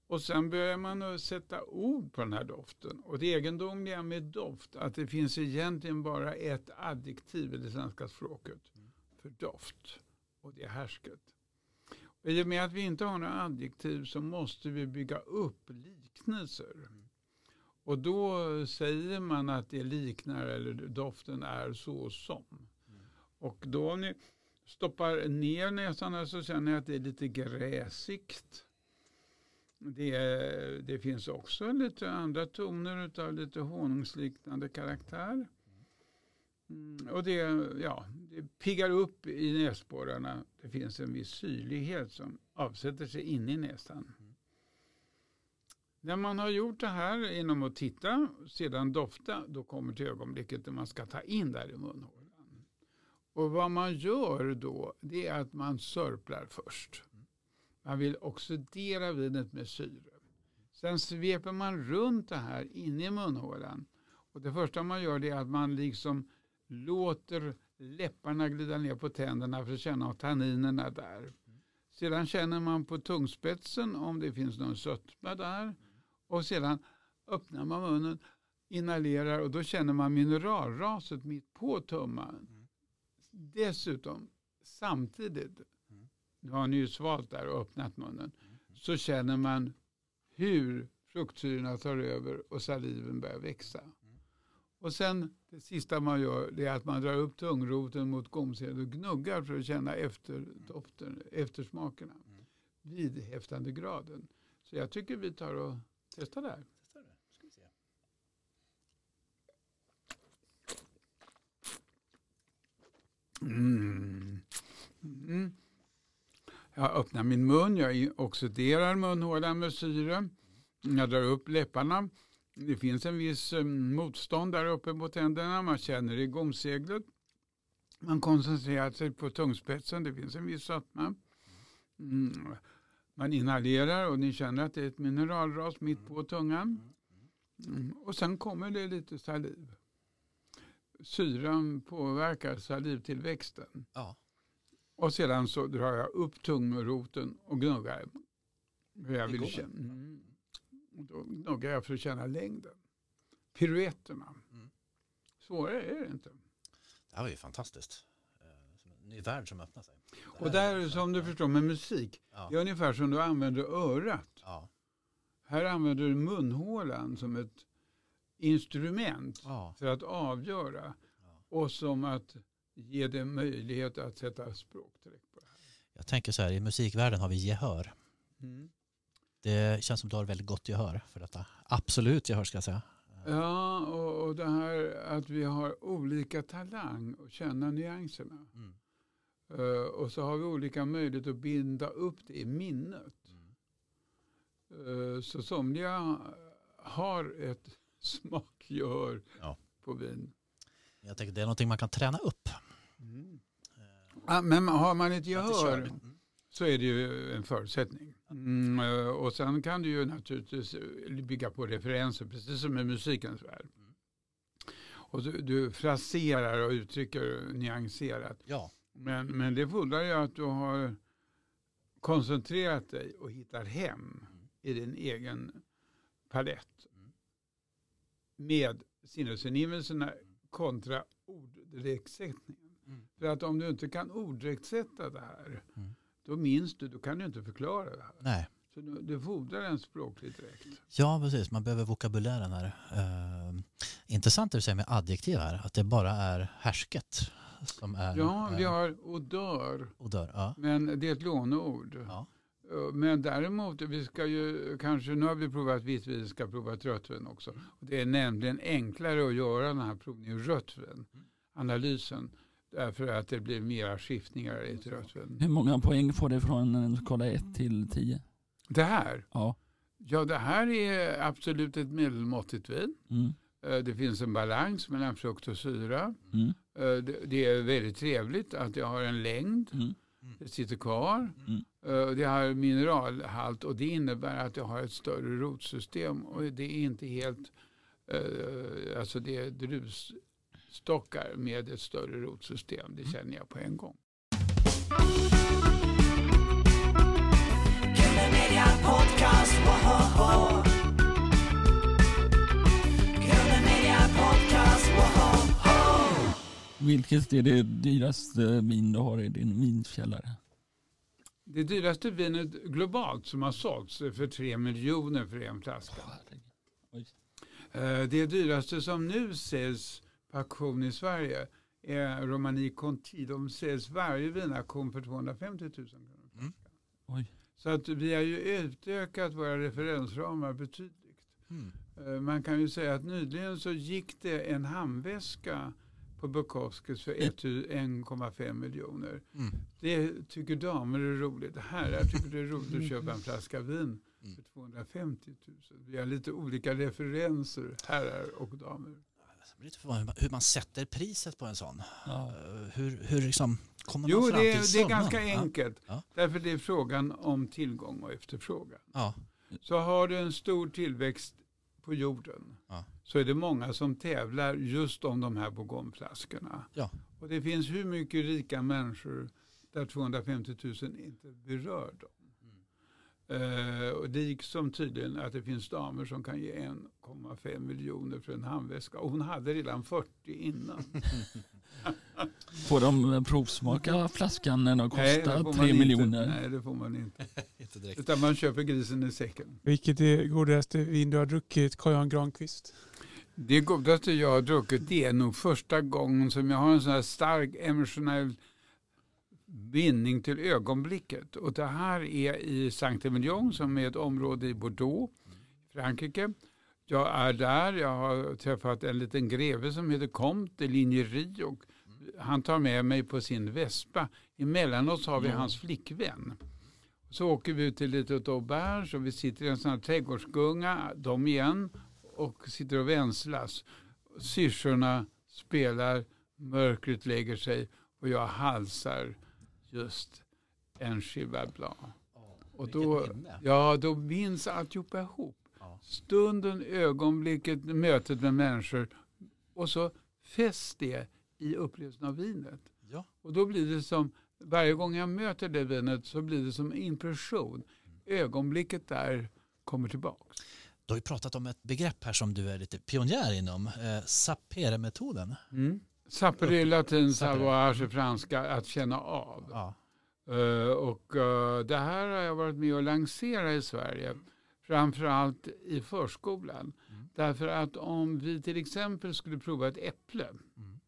[SPEAKER 1] Och sen börjar man att sätta ord på den här doften. Och det egendomliga med doft att det finns egentligen bara ett adjektiv i det svenska språket för doft. Och det är härsket. Och I och med att vi inte har några adjektiv så måste vi bygga upp liknelser. Och då säger man att det liknar eller doften är så som. Och då om ni stoppar ner näsan här så känner jag att det är lite gräsigt. Det, det finns också lite andra toner av lite honungsliknande karaktär. Mm, och det, ja, det piggar upp i näsborrarna. Det finns en viss syrlighet som avsätter sig inne i näsan. När man har gjort det här genom att titta, sedan dofta, då kommer till ögonblicket när man ska ta in där i munhålan. Och vad man gör då, det är att man sörplar först. Man vill oxidera vinet med syre. Sen sveper man runt det här inne i munhålan. Och det första man gör är att man liksom låter läpparna glida ner på tänderna för att känna av tanninerna där. Sedan känner man på tungspetsen om det finns någon sötma där. Och sedan öppnar man munnen, inhalerar och då känner man mineralraset mitt på tummen. Dessutom, samtidigt, nu har ni ju svalt där och öppnat munnen, så känner man hur fruktsyrorna tar över och saliven börjar växa. Och sen det sista man gör det är att man drar upp tungroten mot gomsedet och gnuggar för att känna efter doften, eftersmakerna. Vidhäftande graden. Så jag tycker vi tar och testar det här. Mm. Jag öppnar min mun, jag oxiderar munhålan med syre. Jag drar upp läpparna. Det finns en viss eh, motstånd där uppe på tänderna. Man känner i gomseglet. Man koncentrerar sig på tungspetsen. Det finns en viss sötma. Mm. Man inhalerar och ni känner att det är ett mineralras mitt på tungan. Mm. Och sen kommer det lite saliv. Syran påverkar salivtillväxten.
[SPEAKER 4] Ja.
[SPEAKER 1] Och sedan så drar jag upp tungroten och gnuggar. Hur jag vill känna. Mm. Och då gnuggar jag för att känna längden. Piruetterna.
[SPEAKER 4] Mm.
[SPEAKER 1] Svårare är det inte.
[SPEAKER 4] Det här var ju fantastiskt. Eh, en Ny värld som öppnar sig. Det
[SPEAKER 1] Och där
[SPEAKER 4] är-
[SPEAKER 1] som du förstår med musik.
[SPEAKER 4] Ja.
[SPEAKER 1] Det är ungefär som du använder örat.
[SPEAKER 4] Ja.
[SPEAKER 1] Här använder du munhålan som ett instrument
[SPEAKER 4] Ja.
[SPEAKER 1] för att avgöra. Och som att ge dig möjlighet att sätta språk direkt på det här.
[SPEAKER 4] Jag tänker så här, i musikvärlden har vi gehör.
[SPEAKER 1] Mm.
[SPEAKER 4] Det känns som du har väldigt gott gehör för detta. Absolut gehör ska jag säga.
[SPEAKER 1] Ja, och, och det här att vi har olika talang och känna nyanserna.
[SPEAKER 4] Mm.
[SPEAKER 1] Eh, och så har vi olika möjlighet att binda upp det i minnet.
[SPEAKER 4] Mm.
[SPEAKER 1] Eh, så somliga har ett smakgehör
[SPEAKER 4] Ja.
[SPEAKER 1] på vin.
[SPEAKER 4] Jag tänker det är någonting man kan träna upp.
[SPEAKER 1] Ja, men har man ett gehör.
[SPEAKER 4] Mm.
[SPEAKER 1] så är det ju en förutsättning. Mm, eh, och sen kan du ju naturligtvis eh, bygga på referenser, precis som i musikens värld.
[SPEAKER 4] Mm.
[SPEAKER 1] Och du, du fraserar och uttrycker nyanserat.
[SPEAKER 4] Ja.
[SPEAKER 1] Men, men det fordrar ju att du har koncentrerat dig och hittar hem i din egen palett.
[SPEAKER 4] Mm.
[SPEAKER 1] Med sinnesingivelserna kontra orddirektsättningen.
[SPEAKER 4] Mm.
[SPEAKER 1] För att om du inte kan orddirektsätta det här,
[SPEAKER 4] Mm.
[SPEAKER 1] då minns du, då kan du inte förklara det här.
[SPEAKER 4] Nej.
[SPEAKER 1] Så det fordrar en språklig dräkt.
[SPEAKER 4] Ja, precis. Man behöver vokabulären här. Uh, intressant det du säger med adjektiv här. Att det bara är härsket som är
[SPEAKER 1] Ja, vi
[SPEAKER 4] eh,
[SPEAKER 1] har odör,
[SPEAKER 4] odör. Ja.
[SPEAKER 1] men det är ett låneord.
[SPEAKER 4] Ja.
[SPEAKER 1] Eh, Men däremot, vi ska ju kanske, nu har vi provat vitt vi ska prova vin också. Och det är nämligen enklare att göra den här provningen rött vin, analysen, därför att det blir mera skiftningar i vin.
[SPEAKER 2] Hur många poäng får det från en skala 1 till 10?
[SPEAKER 1] Det här,
[SPEAKER 2] Ja.
[SPEAKER 1] Ja, det här är absolut ett medelmåttigt vin.
[SPEAKER 2] Mm.
[SPEAKER 1] Eh, Det finns en balans mellan frukt och syra.
[SPEAKER 2] Mm.
[SPEAKER 1] Eh, Det är väldigt trevligt att det har en längd.
[SPEAKER 2] Mm.
[SPEAKER 1] Det sitter kvar.
[SPEAKER 2] Mm.
[SPEAKER 1] Det har mineralhalt och det innebär att det har ett större rotsystem. Och det är inte helt... Alltså det är druvstockar med ett större rotsystem. Det känner jag på en gång.
[SPEAKER 2] Vilket är det dyraste vin du har i din vinkällare?
[SPEAKER 1] Det dyraste vinet globalt som har sålts är för 3 miljoner för en flaska. Eh, Det dyraste som nu säljs på auktion i Sverige är Romani Conti. De säljs varje vinaktion för 250 000 kronor.
[SPEAKER 4] Mm.
[SPEAKER 2] Oj.
[SPEAKER 1] Så att vi har ju utökat våra referensramar betydligt.
[SPEAKER 4] Mm.
[SPEAKER 1] Eh, Man kan ju säga att nyligen så gick det en handväska på Bukowskis för 1 1,5 miljoner.
[SPEAKER 4] Mm.
[SPEAKER 1] Det tycker damer är roligt. Herrar tycker det är roligt att köpa en flaska vin
[SPEAKER 4] Mm.
[SPEAKER 1] för 250 000. Vi har lite olika referenser, herrar och damer.
[SPEAKER 4] Blir lite förvånad hur man- hur man sätter priset på en sån.
[SPEAKER 2] Ja.
[SPEAKER 4] Eh, Hur, hur liksom kommer man
[SPEAKER 1] Jo,
[SPEAKER 4] fram
[SPEAKER 1] det
[SPEAKER 4] till
[SPEAKER 1] är, det är ganska
[SPEAKER 4] Ja.
[SPEAKER 1] enkelt.
[SPEAKER 4] Ja.
[SPEAKER 1] Därför det är frågan om tillgång och efterfrågan.
[SPEAKER 4] Ja.
[SPEAKER 1] Så har du en stor tillväxt på jorden
[SPEAKER 4] Ja.
[SPEAKER 1] så är det många som tävlar just om de här bourgogneflaskorna.
[SPEAKER 4] Ja.
[SPEAKER 1] Och det finns hur mycket rika människor där 250 000 inte berör dem. Eh, och det gick som tydligen att det finns damer som kan ge 1,5 miljoner för en handväska. Och hon hade redan 40 innan.
[SPEAKER 2] Får de provsmaka flaskan när de
[SPEAKER 1] Nej, det
[SPEAKER 2] kostar tre
[SPEAKER 1] man
[SPEAKER 2] miljoner?
[SPEAKER 1] Inte. Nej, det får man inte.
[SPEAKER 4] Inte direkt.
[SPEAKER 1] Utan man köper grisen i säcken.
[SPEAKER 3] Vilket är godaste vin du har druckit, Carl-Jan Granqvist?
[SPEAKER 1] Det godaste jag har druckit det är nog första gången som jag har en sån här stark emotionell bindning till ögonblicket. Och det här är i Saint-Emilion som är ett område i Bordeaux, Frankrike. Jag är där, jag har träffat en liten greve som heter Comte de Lignerie och han tar med mig på sin vespa. Emellan oss har vi hans flickvän. Så åker vi ut till litet auberge och vi sitter i en sån här trädgårdsgunga, de igen, och sitter och vänslas. Syrsorna spelar, mörkret lägger sig och jag halsar just en Cheval Blanc. Och då, ja, då minns alltihopa ihop.
[SPEAKER 4] Ja.
[SPEAKER 1] Stunden, ögonblicket, mötet med människor och så fäst det i upplevelsen av vinet.
[SPEAKER 4] Ja.
[SPEAKER 1] Och då blir det som, varje gång jag möter det vinet så blir det som impression. Ögonblicket där kommer tillbaks.
[SPEAKER 4] Du har ju pratat om ett begrepp här som du är lite pionjär inom. Eh, Sapere-metoden.
[SPEAKER 1] Mm. Sapere är latin, savoir är franska, att känna av.
[SPEAKER 4] Ja.
[SPEAKER 1] Eh, och eh, det här har jag varit med och lansera i Sverige. Framförallt i förskolan.
[SPEAKER 4] Mm.
[SPEAKER 1] Därför att om vi till exempel skulle prova ett äpple
[SPEAKER 4] Mm.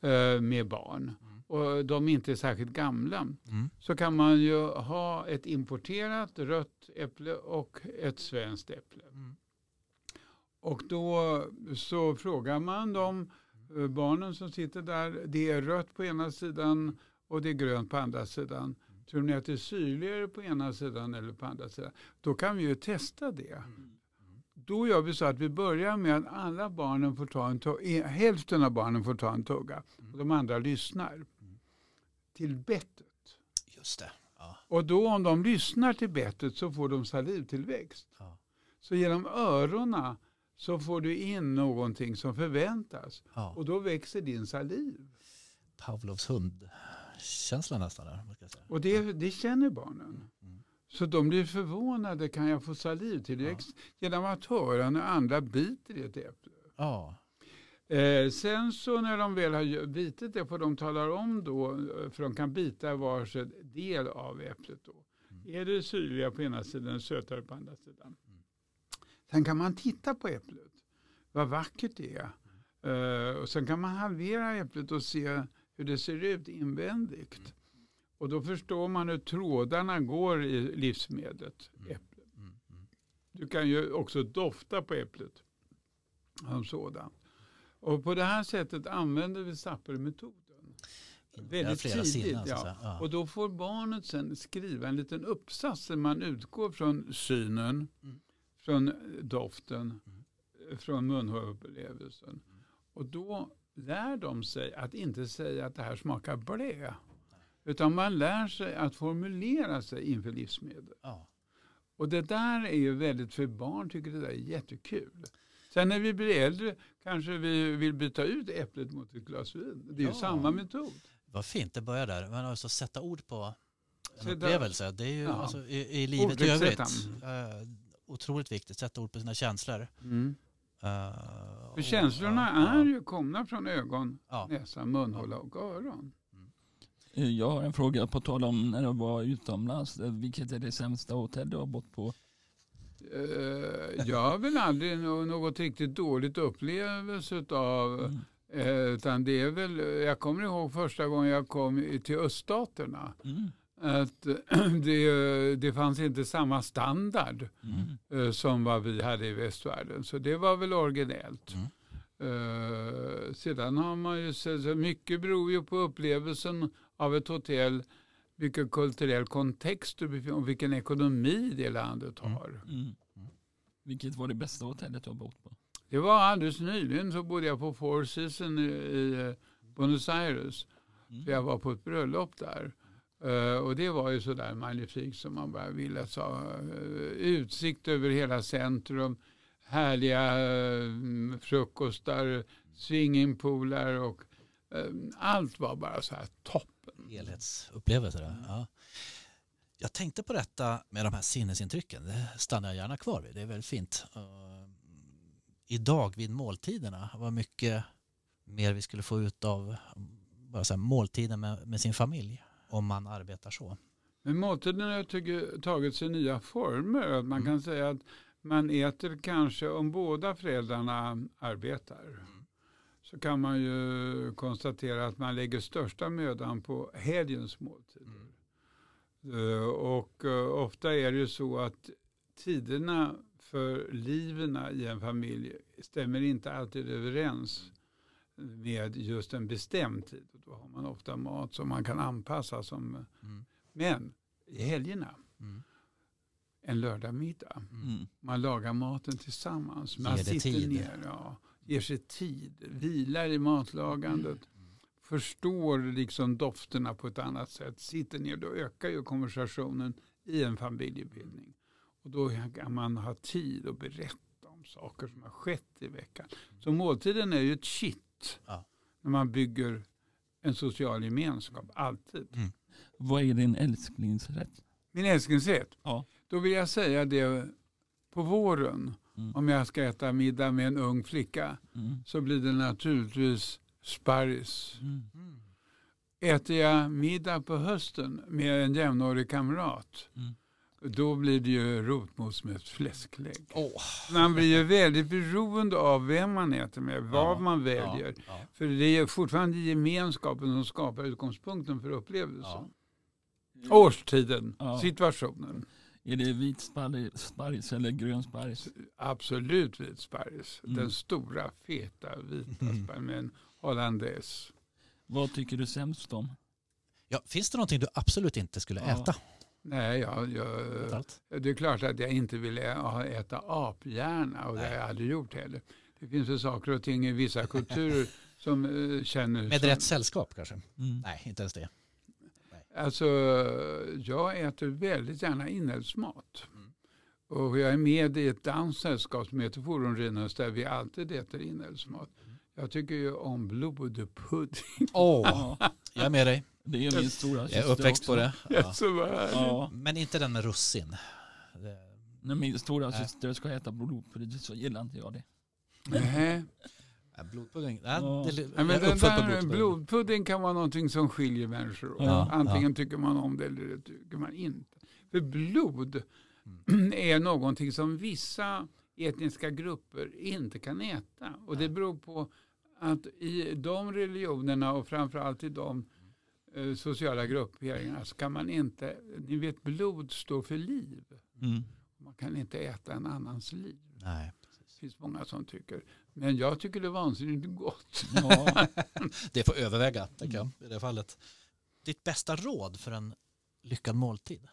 [SPEAKER 1] eh, med barn
[SPEAKER 4] Mm.
[SPEAKER 1] och de inte är särskilt gamla
[SPEAKER 4] Mm.
[SPEAKER 1] så kan man ju ha ett importerat rött äpple och ett svenskt äpple.
[SPEAKER 4] Mm.
[SPEAKER 1] Och då så frågar man de eh, barnen som sitter där, det är rött på ena sidan och det är grönt på andra sidan. Tror ni att det är syrligare på ena sidan eller på andra sidan? Då kan vi ju testa det. Då gör vi så att vi börjar med att alla barnen får ta en tugga, hälften av barnen får ta en tugga och de andra lyssnar till bettet.
[SPEAKER 4] Just det. Ja.
[SPEAKER 1] Och då om de lyssnar till bettet så får de salivtillväxt.
[SPEAKER 4] Ja.
[SPEAKER 1] Så genom öronen så får du in någonting som förväntas
[SPEAKER 4] Ja.
[SPEAKER 1] och då växer din saliv.
[SPEAKER 4] Pavlovs hund-känsla nästan. Där.
[SPEAKER 1] Och det, det känner barnen.
[SPEAKER 4] Mm.
[SPEAKER 1] Så de blir förvånade, kan jag få salivtillväxt genom att höra när andra biter i ett äpple.
[SPEAKER 4] Ja.
[SPEAKER 1] Eh, sen så när de väl har bitit det får de tala om då, eh, för de kan bita varsin del av äpplet då. Är det syrliga på ena sidan sötare på andra sidan. Sen kan man titta på äpplet, vad vackert det är. Eh, och sen kan man halvera äpplet och se hur det ser ut invändigt. Och då förstår man hur trådarna går i livsmedlet, äpplet.
[SPEAKER 4] Mm. Mm.
[SPEAKER 1] Du kan ju också dofta på äpplet. Som sådan. Och på det här sättet använder vi Sapper-metoden. Väldigt tidigt.
[SPEAKER 4] sinnen,
[SPEAKER 1] ja.
[SPEAKER 4] Ja.
[SPEAKER 1] Och då får barnet sen skriva en liten uppsats där man utgår från synen,
[SPEAKER 4] Mm.
[SPEAKER 1] Från doften, från munhåleupplevelsen. Och då lär de sig att inte säga att det här smakar blä. Utan man lär sig att formulera sig inför livsmedel.
[SPEAKER 4] Ja.
[SPEAKER 1] Och det där är ju väldigt, för barn tycker det där är jättekul. Sen när vi blir äldre kanske vi vill byta ut äpplet mot ett glas vin. Det är ju
[SPEAKER 4] Ja.
[SPEAKER 1] samma metod.
[SPEAKER 4] Vad fint, det börjar där. Men alltså sätta ord på en upplevelse. Det är ju
[SPEAKER 1] Ja.
[SPEAKER 4] alltså, i, i livet i övrigt eh, otroligt viktigt. Sätta ord på sina känslor.
[SPEAKER 1] Mm.
[SPEAKER 4] Eh,
[SPEAKER 1] För
[SPEAKER 4] och-
[SPEAKER 1] känslorna
[SPEAKER 4] ja,
[SPEAKER 1] är ju komna från ögon,
[SPEAKER 4] Ja.
[SPEAKER 1] näsa, munhåla och öron.
[SPEAKER 2] Eh, Jag har en fråga på tal om när du var utomlands. Vilket är det sämsta hotell du har bott på?
[SPEAKER 1] Eh, jag har väl aldrig nå- något riktigt dåligt upplevelse av
[SPEAKER 2] Mm.
[SPEAKER 1] eh, utan det är väl, jag kommer ihåg första gången jag kom till öststaterna
[SPEAKER 2] Mm.
[SPEAKER 1] Att det, det fanns inte samma standard
[SPEAKER 2] Mm.
[SPEAKER 1] eh, som vad vi hade i västvärlden. Så det var väl originellt.
[SPEAKER 4] Mm.
[SPEAKER 1] Eh, sedan har man ju sett, så mycket beror ju på upplevelsen av ett hotell, vilken kulturell kontext du befinner och vilken ekonomi det landet
[SPEAKER 4] Mm.
[SPEAKER 1] har.
[SPEAKER 2] Mm. Vilket var det bästa hotellet du har bott på?
[SPEAKER 1] Det var alldeles nyligen så bodde jag på Four Seasons i, i eh, Buenos Aires.
[SPEAKER 2] Mm.
[SPEAKER 1] För jag var på ett bröllop där. Eh, och det var ju sådär magnifikt som man bara ville. Så, uh, eh, utsikt över hela centrum. Härliga uh, frukostar, swingingpoolar och allt var bara så här toppen.
[SPEAKER 4] helhetsupplevelse. Där. Ja. Jag tänkte på detta med de här sinnesintrycken. Det stannar jag gärna kvar vid. Det är väldigt fint. Uh, idag vid måltiderna, vad mycket mer vi skulle få ut av bara så här, måltiden med, med sin familj om man arbetar så.
[SPEAKER 1] Men måltiden har jag tycker tagit sig nya former. Att man
[SPEAKER 4] Mm.
[SPEAKER 1] kan säga att man äter kanske om båda föräldrarna arbetar. Så kan man ju konstatera att man lägger största mödan på helgens måltider. Eh, Och eh, ofta är det ju så att tiderna för liven i en familj stämmer inte alltid överens med just en bestämd tid. Då har man ofta mat som man kan anpassa. Som,
[SPEAKER 4] Mm.
[SPEAKER 1] men i helgerna,
[SPEAKER 4] Mm.
[SPEAKER 1] en lördagmiddag,
[SPEAKER 2] Mm.
[SPEAKER 1] man lagar maten tillsammans. Man
[SPEAKER 4] Ger
[SPEAKER 1] sitter
[SPEAKER 4] tid.
[SPEAKER 1] ner, ja, ger sig tid, vilar i matlagandet. Förstår liksom dofterna på ett annat sätt. Sitter ner, då ökar ju konversationen i en familjebildning. Och då kan man ha tid att berätta om saker som har skett i veckan. Så måltiden är ju ett kitt
[SPEAKER 4] Ja.
[SPEAKER 1] när man bygger en social gemenskap, alltid.
[SPEAKER 2] Vad är din älsklingsrätt?
[SPEAKER 1] Min älsklingsrätt,
[SPEAKER 2] Ja.
[SPEAKER 1] då vill jag säga det på våren,
[SPEAKER 2] Mm.
[SPEAKER 1] om jag ska äta middag med en ung flicka,
[SPEAKER 2] Mm.
[SPEAKER 1] så blir det naturligtvis sparris.
[SPEAKER 2] Mm.
[SPEAKER 1] Äter jag middag på hösten med en jämnårig kamrat,
[SPEAKER 2] Mm.
[SPEAKER 1] Då blir det ju rotmos med fläsklägg.
[SPEAKER 4] Åh.
[SPEAKER 1] Man blir ju väldigt beroende av vem man äter med, vad
[SPEAKER 4] Ja,
[SPEAKER 1] man väljer.
[SPEAKER 4] Ja, ja.
[SPEAKER 1] För det är fortfarande gemenskapen som skapar utgångspunkten för upplevelsen.
[SPEAKER 4] Ja.
[SPEAKER 1] Årstiden,
[SPEAKER 2] Ja.
[SPEAKER 1] situationen.
[SPEAKER 2] Är det vit sparris, eller grön sparris?
[SPEAKER 1] Absolut vit sparris.
[SPEAKER 2] Mm.
[SPEAKER 1] Den stora feta vita sparris med en hollandaise.
[SPEAKER 2] Vad tycker du sämst om?
[SPEAKER 4] Ja, finns det någonting du absolut inte skulle
[SPEAKER 2] Ja.
[SPEAKER 4] äta?
[SPEAKER 1] Nej, jag, jag, det är klart att jag inte vill äta aphjärna och det har jag aldrig gjort heller. Det finns väl saker och ting i vissa kulturer som eh, känner...
[SPEAKER 4] Med
[SPEAKER 1] som,
[SPEAKER 4] rätt sällskap kanske?
[SPEAKER 2] Mm.
[SPEAKER 4] Nej, inte ens det.
[SPEAKER 1] Alltså, jag äter väldigt gärna inälvsmat.
[SPEAKER 4] Mm.
[SPEAKER 1] Och jag är med i ett danskt sällskap som heter Forumrinus där vi alltid äter inälvsmat. Jag tycker ju om blodpudding.
[SPEAKER 4] Åh, jag är med dig.
[SPEAKER 2] Det är min stora
[SPEAKER 4] Jag är uppväxt
[SPEAKER 2] också.
[SPEAKER 4] på det. Ja.
[SPEAKER 2] Ja.
[SPEAKER 4] Men inte den med russin. Det-
[SPEAKER 2] När min stora
[SPEAKER 4] Nej.
[SPEAKER 2] syster ska äta blodpudding så gillar inte jag det.
[SPEAKER 1] Nej.
[SPEAKER 4] Blodpudding. Nej,
[SPEAKER 2] Ja.
[SPEAKER 4] det,
[SPEAKER 1] Nej, men den där
[SPEAKER 4] blodpudding.
[SPEAKER 1] blodpudding kan vara någonting som skiljer människor.
[SPEAKER 2] Ja,
[SPEAKER 1] Antingen tycker man om det eller det tycker man inte. För blod är någonting som vissa etniska grupper inte kan äta. Och det beror på att i de religionerna och framförallt i de eh, sociala grupperingarna så kan man inte, ni vet blod står för liv.
[SPEAKER 2] Mm.
[SPEAKER 1] Man kan inte äta en annans liv.
[SPEAKER 4] Nej,
[SPEAKER 1] Det finns många som tycker. Men jag tycker det är vansinnigt gott.
[SPEAKER 2] Ja.
[SPEAKER 4] det får överväga tänker jag, i det fallet. Ditt bästa råd för en lyckad måltid?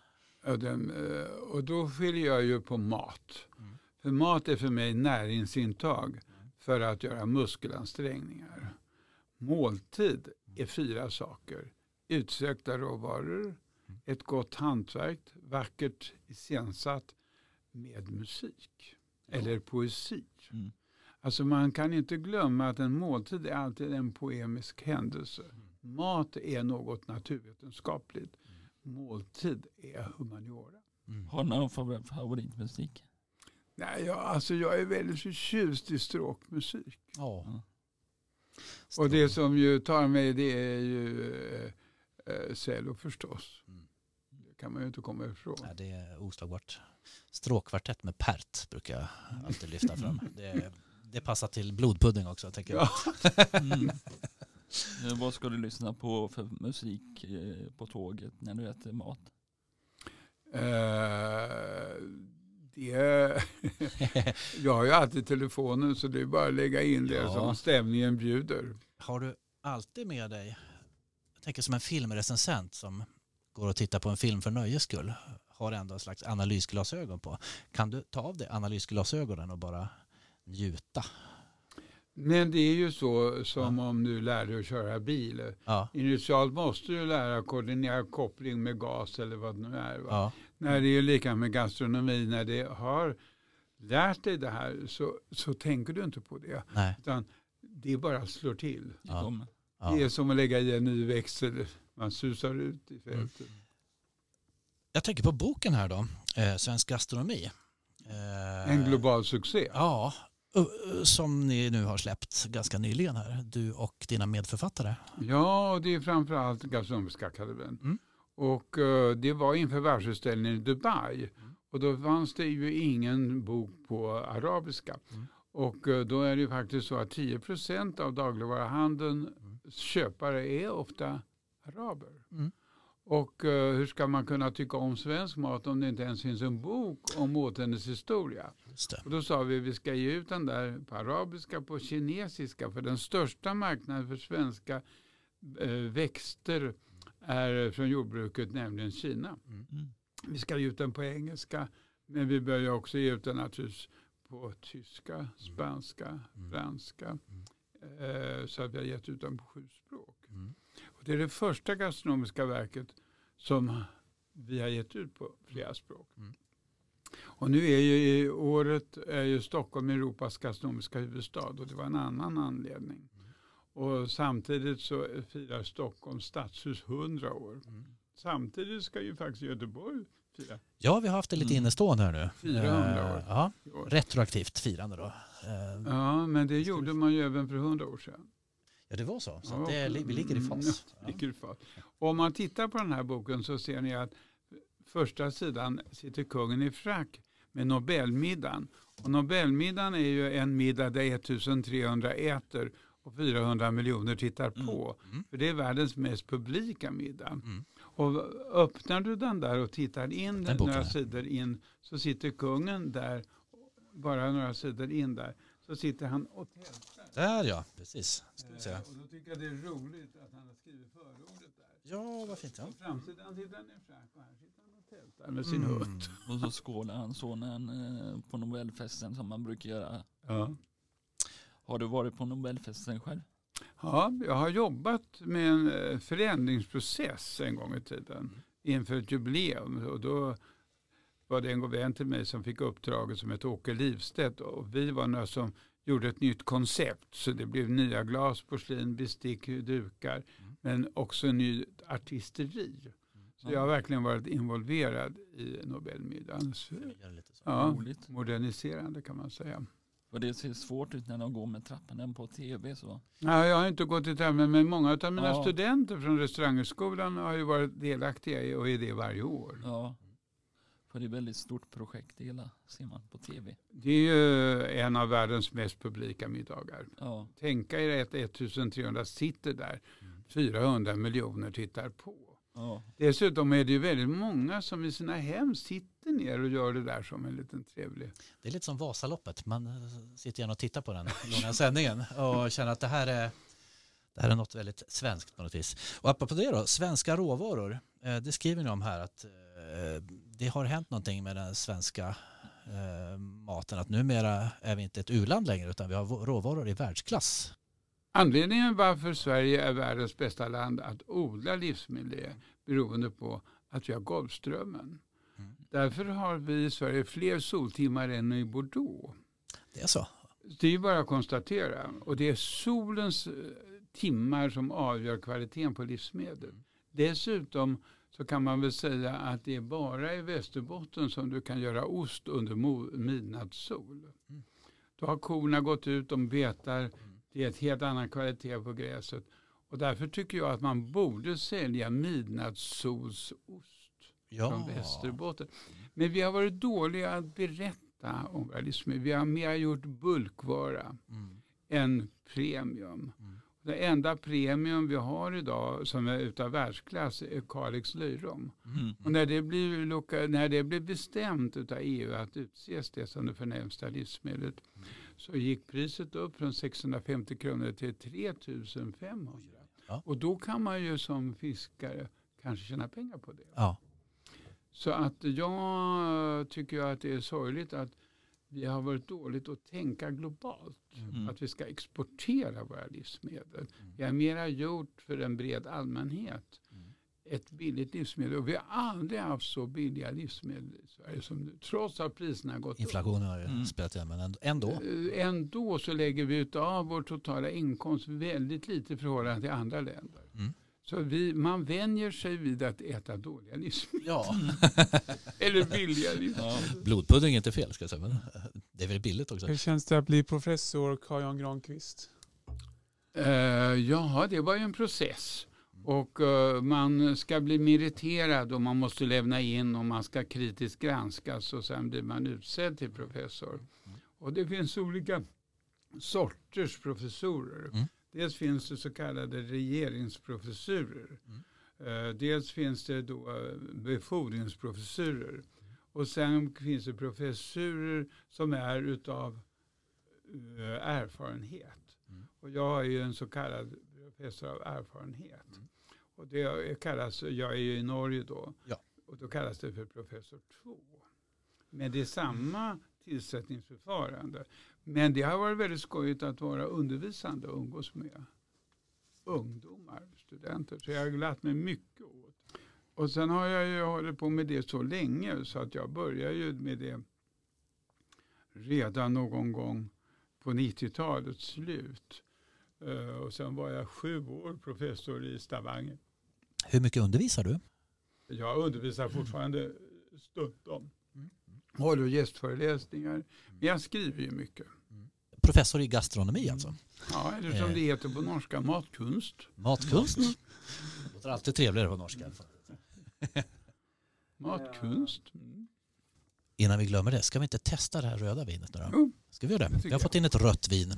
[SPEAKER 1] Ja, den, eh, och då skiljer jag ju på mat.
[SPEAKER 4] Mm.
[SPEAKER 1] För mat är för mig näringsintag för att göra muskelansträngningar. Måltid är fyra saker. Utsökta råvaror, ett gott hantverk, vackert iscensatt med musik. Eller poesi.
[SPEAKER 2] Mm.
[SPEAKER 1] Alltså man kan inte glömma att en måltid är alltid en poemisk händelse. Mat är något naturvetenskapligt. Måltid är humaniora.
[SPEAKER 4] Mm.
[SPEAKER 2] Har du någon favor- favoritmusik?
[SPEAKER 1] Nej, jag, alltså jag är väldigt förtjust i stråkmusik.
[SPEAKER 4] Ja.
[SPEAKER 1] Och det som ju tar mig det är ju eh, eh, cello förstås.
[SPEAKER 4] Mm.
[SPEAKER 1] Det kan man ju inte komma ifrån.
[SPEAKER 4] Ja, det är oslagbart. Stråkkvartett med pert brukar jag alltid lyfta fram. Det, det passar till blodpudding också tänker jag.
[SPEAKER 1] Ja.
[SPEAKER 2] Mm. Vad ska du lyssna på för musik eh, på tåget när du äter mat?
[SPEAKER 1] Eh, det, jag har ju alltid telefonen så det är bara att lägga in det
[SPEAKER 4] Ja.
[SPEAKER 1] som stämningen bjuder.
[SPEAKER 4] Har du alltid med dig, tänker som en filmrecensent som går och tittar på en film för nöjes skull, har ändå en slags analysglasögon på. Kan du ta av dig analysglasögonen och bara njuta?
[SPEAKER 1] Men det är ju så som om du lär dig att köra bil.
[SPEAKER 4] Ja,
[SPEAKER 1] Initialt måste du lära koordinera koppling med gas eller vad det nu är. Va?
[SPEAKER 4] ja,
[SPEAKER 1] När det är lika med gastronomi, när det har lärt dig det här så, så tänker du inte på det.
[SPEAKER 4] nej,
[SPEAKER 1] Utan det bara slår till.
[SPEAKER 4] Ja. Ja.
[SPEAKER 1] Det är som att lägga i en ny växel. Man susar ut i fältet.
[SPEAKER 4] Jag tänker på boken här då, eh, Svensk gastronomi. Eh,
[SPEAKER 1] En global succé.
[SPEAKER 4] Ja, eh, som ni nu har släppt ganska nyligen här, du och dina medförfattare.
[SPEAKER 1] Ja, det är framförallt Gastronomiska akademin.
[SPEAKER 4] Mm.
[SPEAKER 1] Och eh, det var inför världsutställningen i Dubai.
[SPEAKER 4] Mm.
[SPEAKER 1] Och då fanns det ju ingen bok på arabiska.
[SPEAKER 4] Mm.
[SPEAKER 1] Och eh, då är det ju faktiskt så att 10% av dagligvaruhandeln
[SPEAKER 4] Mm.
[SPEAKER 1] Köpare är ofta araber.
[SPEAKER 4] Mm.
[SPEAKER 1] Och eh, hur ska man kunna tycka om svensk mat om det inte ens finns en bok om åtendets historia? Och då sa vi att vi ska ge ut den där på arabiska, på kinesiska. För den största marknaden för svenska eh, växter är från jordbruket, nämligen Kina.
[SPEAKER 2] Mm.
[SPEAKER 1] Vi ska ge ut den på engelska, men vi börjar också ge ut den naturligtvis på tyska, spanska,
[SPEAKER 4] Mm.
[SPEAKER 1] franska. Eh, så att vi har gett ut den på sju språk.
[SPEAKER 4] Mm.
[SPEAKER 1] Och det är det första gastronomiska verket som vi har gett ut på flera språk.
[SPEAKER 4] Mm.
[SPEAKER 1] Och nu är ju i året är ju Stockholm Europas gastronomiska huvudstad och det var en annan anledning.
[SPEAKER 4] Mm.
[SPEAKER 1] Och samtidigt så firar Stockholms stadshus 100 år.
[SPEAKER 4] Mm.
[SPEAKER 1] Samtidigt ska ju faktiskt Göteborg fira
[SPEAKER 4] Ja, vi har haft det lite
[SPEAKER 2] Mm.
[SPEAKER 4] innestående här nu.
[SPEAKER 1] 400 år.
[SPEAKER 4] Eh, Ja,
[SPEAKER 1] år.
[SPEAKER 4] retroaktivt firande då. Eh,
[SPEAKER 1] Ja, men det gjorde man ju även för 100 år sedan.
[SPEAKER 4] Ja, det var så. Så
[SPEAKER 1] Ja,
[SPEAKER 4] det, vi ligger i fas.
[SPEAKER 1] Ja, ligger i fas. Om man tittar på den här boken så ser ni att första sidan sitter kungen i frack med Nobelmiddagen. Och Nobelmiddagen är ju en middag där 1300 äter och 400 miljoner tittar på.
[SPEAKER 4] Mm.
[SPEAKER 1] För det är världens mest publika middag.
[SPEAKER 4] Mm.
[SPEAKER 1] Och öppnar du den där och tittar in
[SPEAKER 4] Den
[SPEAKER 1] några sidor in så sitter kungen där, bara några sidor in där, så sitter han och tältar.
[SPEAKER 4] Där ja, precis. Ska vi se.
[SPEAKER 1] Eh, Och då tycker jag det är roligt att han har skrivit förordet där.
[SPEAKER 4] Ja, vad fint. Ja.
[SPEAKER 1] På framsidan sitter han i frack och här sitter han och tältar med sin
[SPEAKER 4] Mm.
[SPEAKER 1] hund.
[SPEAKER 2] Och så skålar han sonen eh, på Nobelfesten som man brukar göra.
[SPEAKER 1] Ja.
[SPEAKER 2] Har du varit på Nobelfesten själv?
[SPEAKER 1] ja, jag har jobbat med en eh, förändringsprocess en gång i tiden inför ett jubileum. Och då var det en god vän till mig som fick uppdraget som hette Åke Livstedt och vi var några som gjorde ett nytt koncept. Så det blev nya glas, porslin, bestick, dukar men också en ny artisteri. Så jag har verkligen varit involverad i Nobelmiddagen. Ja,
[SPEAKER 2] Roligt.
[SPEAKER 1] moderniserande kan man säga.
[SPEAKER 2] För det ser svårt ut när de går med trappan på tv så.
[SPEAKER 1] Ja, jag har inte gått i tävling men många av mina
[SPEAKER 2] Ja.
[SPEAKER 1] studenter från restaurangskolan har ju varit delaktiga i och är det varje år.
[SPEAKER 2] Ja. För det är ett väldigt stort projekt det hela ser man på tv.
[SPEAKER 1] Det är ju en av världens mest publika middagar.
[SPEAKER 2] Ja.
[SPEAKER 1] Tänka er att 1300 sitter där, 400 miljoner tittar på.
[SPEAKER 2] ja.
[SPEAKER 1] Dessutom är det ju väldigt många som i sina hem sitter ner och gör det där som en liten trevlig...
[SPEAKER 4] Det är lite som Vasaloppet. Man sitter gärna och tittar på den långa sändningen och känner att det här är, det här är något väldigt svenskt på något vis. Och apropå det då, svenska råvaror. eh, Det skriver ni om här att eh, det har hänt någonting med den svenska eh, maten att numera är vi inte ett u-land längre utan vi har råvaror i världsklass.
[SPEAKER 1] Anledningen varför Sverige är världens bästa land att odla livsmedel är beroende på att vi har Golfströmmen.
[SPEAKER 4] Mm.
[SPEAKER 1] Därför har vi i Sverige fler soltimmar än i Bordeaux.
[SPEAKER 4] Det är så?
[SPEAKER 1] Det är bara att konstatera. Och det är solens eh, timmar som avgör kvaliteten på livsmedel. Dessutom så kan man väl säga att det är bara i Västerbotten som du kan göra ost under midnattssol.
[SPEAKER 4] Mm.
[SPEAKER 1] Då har korna gått ut, de betar, det är ett helt annan kvalitet på gräset. Och därför tycker jag att man borde sälja midnattssolsost
[SPEAKER 4] Ja.
[SPEAKER 1] från Västerbotten. Men vi har varit dåliga att berätta om våra livsmedel. Vi har mer gjort bulkvara
[SPEAKER 4] Mm.
[SPEAKER 1] än premium.
[SPEAKER 4] Mm.
[SPEAKER 1] Det enda premium vi har idag som är utav världsklass är Kalix löjrom.
[SPEAKER 2] Mm.
[SPEAKER 1] Och när det blir, loka, när det blir bestämt utav EU att utses det som det förnämsta livsmedlet så gick priset upp från 650 kronor till 3500.
[SPEAKER 4] Ja.
[SPEAKER 1] Och då kan man ju som fiskare kanske tjäna pengar på det.
[SPEAKER 4] Ja.
[SPEAKER 1] Så att jag tycker att det är sorgligt att vi har varit dåligt att tänka globalt.
[SPEAKER 2] Mm.
[SPEAKER 1] Att vi ska exportera våra livsmedel.
[SPEAKER 4] Mm.
[SPEAKER 1] Vi har mera gjort för en bred allmänhet
[SPEAKER 4] Mm.
[SPEAKER 1] ett billigt livsmedel. Och vi har aldrig haft så billiga livsmedel i Sverige som nu. Trots att priserna har gått
[SPEAKER 4] Inflationen har ju
[SPEAKER 2] Mm.
[SPEAKER 4] spelat in men ändå- ändå.
[SPEAKER 1] upp. Eh, så lägger vi ut av vår totala inkomst väldigt lite i förhållande till andra länder.
[SPEAKER 4] Mm.
[SPEAKER 1] Så vi, man vänjer sig vid att äta dåliga livsmedel.
[SPEAKER 4] Ja.
[SPEAKER 1] Eller billiga livsmedel.
[SPEAKER 2] Ja.
[SPEAKER 4] Blodpudding är inte fel ska jag säga men det är väl billigt också.
[SPEAKER 3] Hur känns det att bli professor Carl-Jan Granqvist?
[SPEAKER 1] Uh, ja, det var ju en process. Och eh, man ska bli meriterad och man måste lämna in och man ska kritiskt granskas och sen blir man utsedd till professor. Och det finns olika sorters professorer.
[SPEAKER 4] Mm.
[SPEAKER 1] Dels finns det så kallade regeringsprofessurer. Eh, dels finns det då eh, befordringsprofessurer. Och sen finns det professurer som är utav eh, erfarenhet.
[SPEAKER 4] Mm.
[SPEAKER 1] Och jag är ju en så kallad professor av erfarenhet.
[SPEAKER 4] Mm.
[SPEAKER 1] Och det kallas, jag är ju i Norge då,
[SPEAKER 4] Ja.
[SPEAKER 1] och då kallas det för professor 2. Men det är samma tillsättningsförfarande. Men det har varit väldigt skojigt att vara undervisande och umgås med ungdomar, studenter. Så jag har glatt mig mycket åt. Och sen har jag ju hållit på med det så länge så att jag började ju med det redan någon gång på 90-talets slut. Eh, och sen var jag sju år professor i Stavanger.
[SPEAKER 4] Hur mycket undervisar du?
[SPEAKER 1] Jag undervisar fortfarande stundom.
[SPEAKER 4] Mm.
[SPEAKER 1] Håller gästföreläsningar. Men jag skriver ju mycket.
[SPEAKER 4] Professor i gastronomi alltså?
[SPEAKER 1] Ja, eller som
[SPEAKER 4] Eh.
[SPEAKER 1] det heter på norska, matkunst.
[SPEAKER 4] Matkunst? Det låter alltid trevligare på norska.
[SPEAKER 1] Matkunst. Mm.
[SPEAKER 4] Innan vi glömmer det, ska vi inte testa det här röda vinet nu då? Ska vi göra det? Vi har fått in ett rött vin.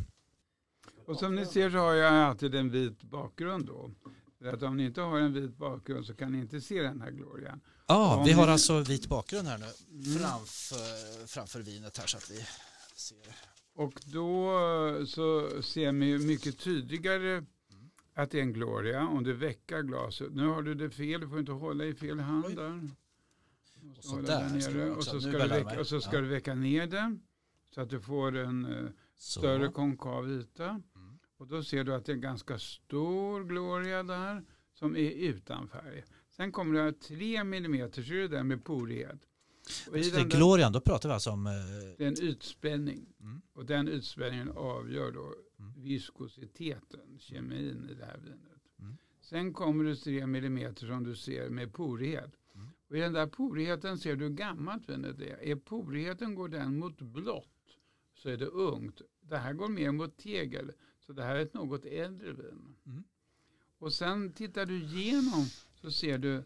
[SPEAKER 1] Och som ni ser så har jag alltid en vit bakgrund då. För att om ni inte har en vit bakgrund så kan ni inte se den här glorian.
[SPEAKER 4] Ja,
[SPEAKER 1] Om
[SPEAKER 4] vi har
[SPEAKER 1] vi-
[SPEAKER 4] alltså vit bakgrund här nu
[SPEAKER 1] Mm.
[SPEAKER 4] framför, framför vinet här så att vi ser.
[SPEAKER 1] Och då eh, så ser man ju mycket tydligare att det är en gloria om du väckar glaset. Nu har du det fel, du får inte hålla i fel hand
[SPEAKER 4] Oj.
[SPEAKER 1] där. Du
[SPEAKER 4] Och så där du
[SPEAKER 1] Och så ska, du väcka, och så ska
[SPEAKER 4] Ja.
[SPEAKER 1] du väcka ner den så att du får en eh,
[SPEAKER 4] Så.
[SPEAKER 1] större konkav yta.
[SPEAKER 4] Mm.
[SPEAKER 1] Och då ser du att det är en ganska stor gloria där som är utan färg. Sen kommer det här 3 millimeter så är det där med porighet. Och i
[SPEAKER 4] Så det är
[SPEAKER 1] den
[SPEAKER 4] glorian, då pratar vi alltså om... eh,
[SPEAKER 1] det är en utspänning.
[SPEAKER 4] Mm.
[SPEAKER 1] Och den utspänningen avgör då
[SPEAKER 4] Mm.
[SPEAKER 1] viskositeten, kemin i det här vinet.
[SPEAKER 4] Mm.
[SPEAKER 1] Sen kommer det 3 millimeter som du ser med porighet.
[SPEAKER 4] Mm.
[SPEAKER 1] Och i den där porigheten ser du hur gammalt vinet är. Är porigheten går den mot blått så är det ungt. Det här går mer mot tegel. Så det här är ett något äldre vin.
[SPEAKER 4] Mm.
[SPEAKER 1] Och sen tittar du igenom så ser du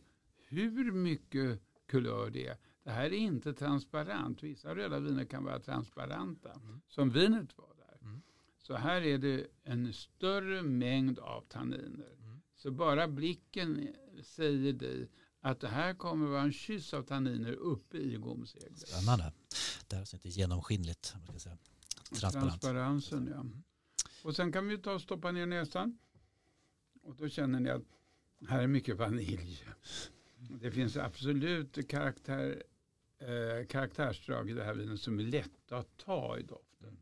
[SPEAKER 1] hur mycket kulör det är. Det här är inte transparent. Vissa röda viner kan vara transparenta.
[SPEAKER 4] Mm.
[SPEAKER 1] Som vinet var där.
[SPEAKER 4] Mm.
[SPEAKER 1] Så här är det en större mängd av tanniner.
[SPEAKER 4] Mm.
[SPEAKER 1] Så bara blicken säger dig att det här kommer vara en kyss av tanniner uppe i gomseglet.
[SPEAKER 4] Spännande. Det här är inte genomskinligt. vad ska säga. Transparent.
[SPEAKER 1] Transparensen, ja. Och sen kan vi ta och stoppa ner näsan. Och då känner ni att här är mycket vanilj. Det finns absolut karaktär eh, karaktärsdrag i det här vinet som är lätta att ta i doften.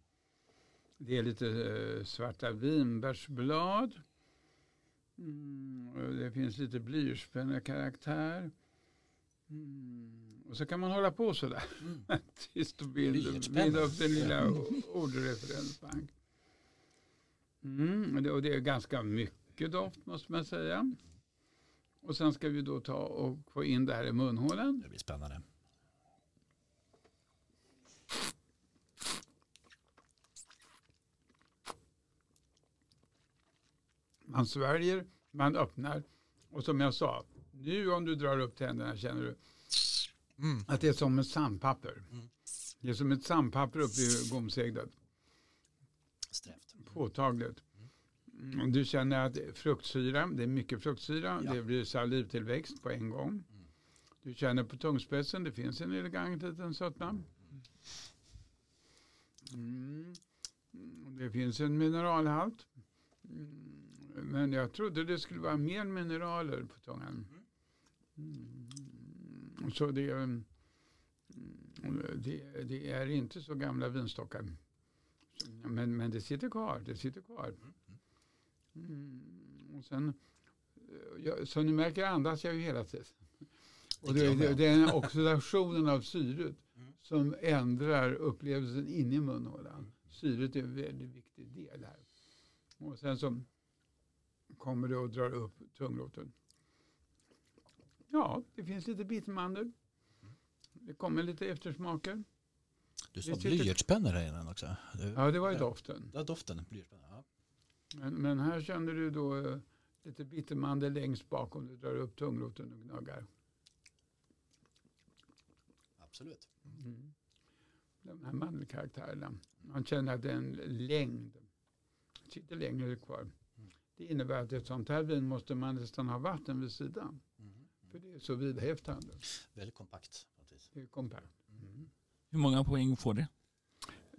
[SPEAKER 1] Det är lite eh, svarta vinbärsblad. Mm, det finns lite blyertspänne-karaktär. Mm, och så kan man hålla på sådär. Tills det blir
[SPEAKER 4] Blyertspenna.
[SPEAKER 1] blir upp den lilla ordreferensbank. Mm, och det- och det är ganska mycket doft måste man säga. Och sen ska vi då ta och få in det här i munhålan.
[SPEAKER 4] Det blir spännande.
[SPEAKER 1] Man sväljer, man öppnar. Och som jag sa, nu om du drar upp tänderna känner du
[SPEAKER 4] Mm.
[SPEAKER 1] att det är som ett sandpapper.
[SPEAKER 4] Mm.
[SPEAKER 1] Det är som ett sandpapper uppe i gomseglet.
[SPEAKER 4] Strävt.
[SPEAKER 1] Påtagligt. Mm, Du känner att fruktsyra, det är mycket fruktsyra,
[SPEAKER 4] Ja.
[SPEAKER 1] det blir salivtillväxt på en gång. Du känner på tungspetsen, det finns en elegant liten sötma. Mm. Mm, Det finns en mineralhalt. Mm. Men jag trodde det skulle vara mer mineraler på tungan. Mm. Så det, mm, det, det är inte så gamla vinstockar. Men, men det sitter kvar. Det sitter kvar. Mm. Och sen, jag, som ni märker andas jag ju hela tiden. Och det, det, det är oxidationen av syret
[SPEAKER 4] Mm.
[SPEAKER 1] som ändrar upplevelsen inne i munhålan. Syret är en väldigt viktig del här. Och sen så kommer det och drar upp tungroten. Ja, det finns lite bitmandel. Det kommer lite eftersmaker.
[SPEAKER 4] Du sa blyertspennor här innan också. Du,
[SPEAKER 1] Ja, det var ju doften.
[SPEAKER 4] ja, doften. Blyertspennor. Ja.
[SPEAKER 1] Men, men här känner du då eh, lite bittermandel längst bak om du drar upp tungroten och gnuggar.
[SPEAKER 4] Absolut.
[SPEAKER 1] Mm. De här mandelkaraktärerna. Man känner att det är en längd. Sitter längre kvar. Det innebär att ett sånt här vin måste man nästan ha vatten vid sidan.
[SPEAKER 4] Mm.
[SPEAKER 1] För det är så vidhäftande.
[SPEAKER 4] Väldigt kompakt.
[SPEAKER 1] Det är kompakt. Mm.
[SPEAKER 2] Hur många poäng får det?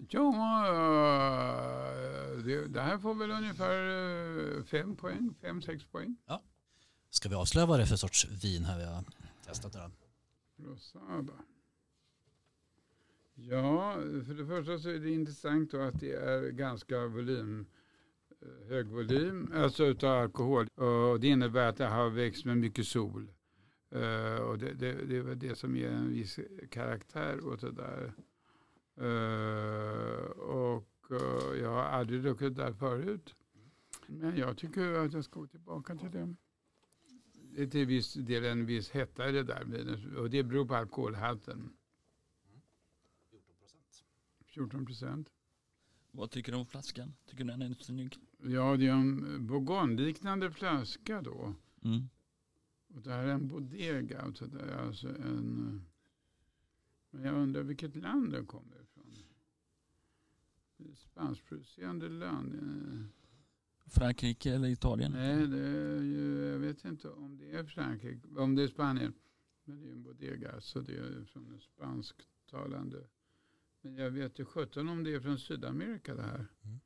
[SPEAKER 1] Ja, eh, det, det här får väl ungefär eh, fem poäng, fem, sex poäng.
[SPEAKER 4] Ska vi avslöja vad det är för sorts vin här vi har testat nu då?
[SPEAKER 1] Rosada. Ja, för det första så är det intressant då att det är ganska volym, eh, hög volym, alltså utav alkohol. Och det innebär att det har växt med mycket sol. Eh, och det, det, det är det som ger en viss karaktär åt det där. Eh, och eh, jag har aldrig druckit det där förut. Men jag tycker att jag ska gå tillbaka till det. Det är till viss del en viss hetta i det där och det beror på alkoholhalten. 14 procent.
[SPEAKER 2] Vad tycker du om flaskan? Tycker du den är snygg?
[SPEAKER 1] Ja, det är en bourgogne-liknande flaska då.
[SPEAKER 2] Mm.
[SPEAKER 1] Och det här är en bodega. Alltså det är alltså en, men jag undrar vilket land den kommer ifrån. Spanskproducerande land. eh.
[SPEAKER 2] Frankrike eller Italien?
[SPEAKER 1] Nej, det är ju, jag vet inte om det är Frankrike, om det är Spanien. Men det är ju en bodega, så det är från en spansktalande. Men jag vet ju sjutton om det är från Sydamerika det här.
[SPEAKER 4] Mm.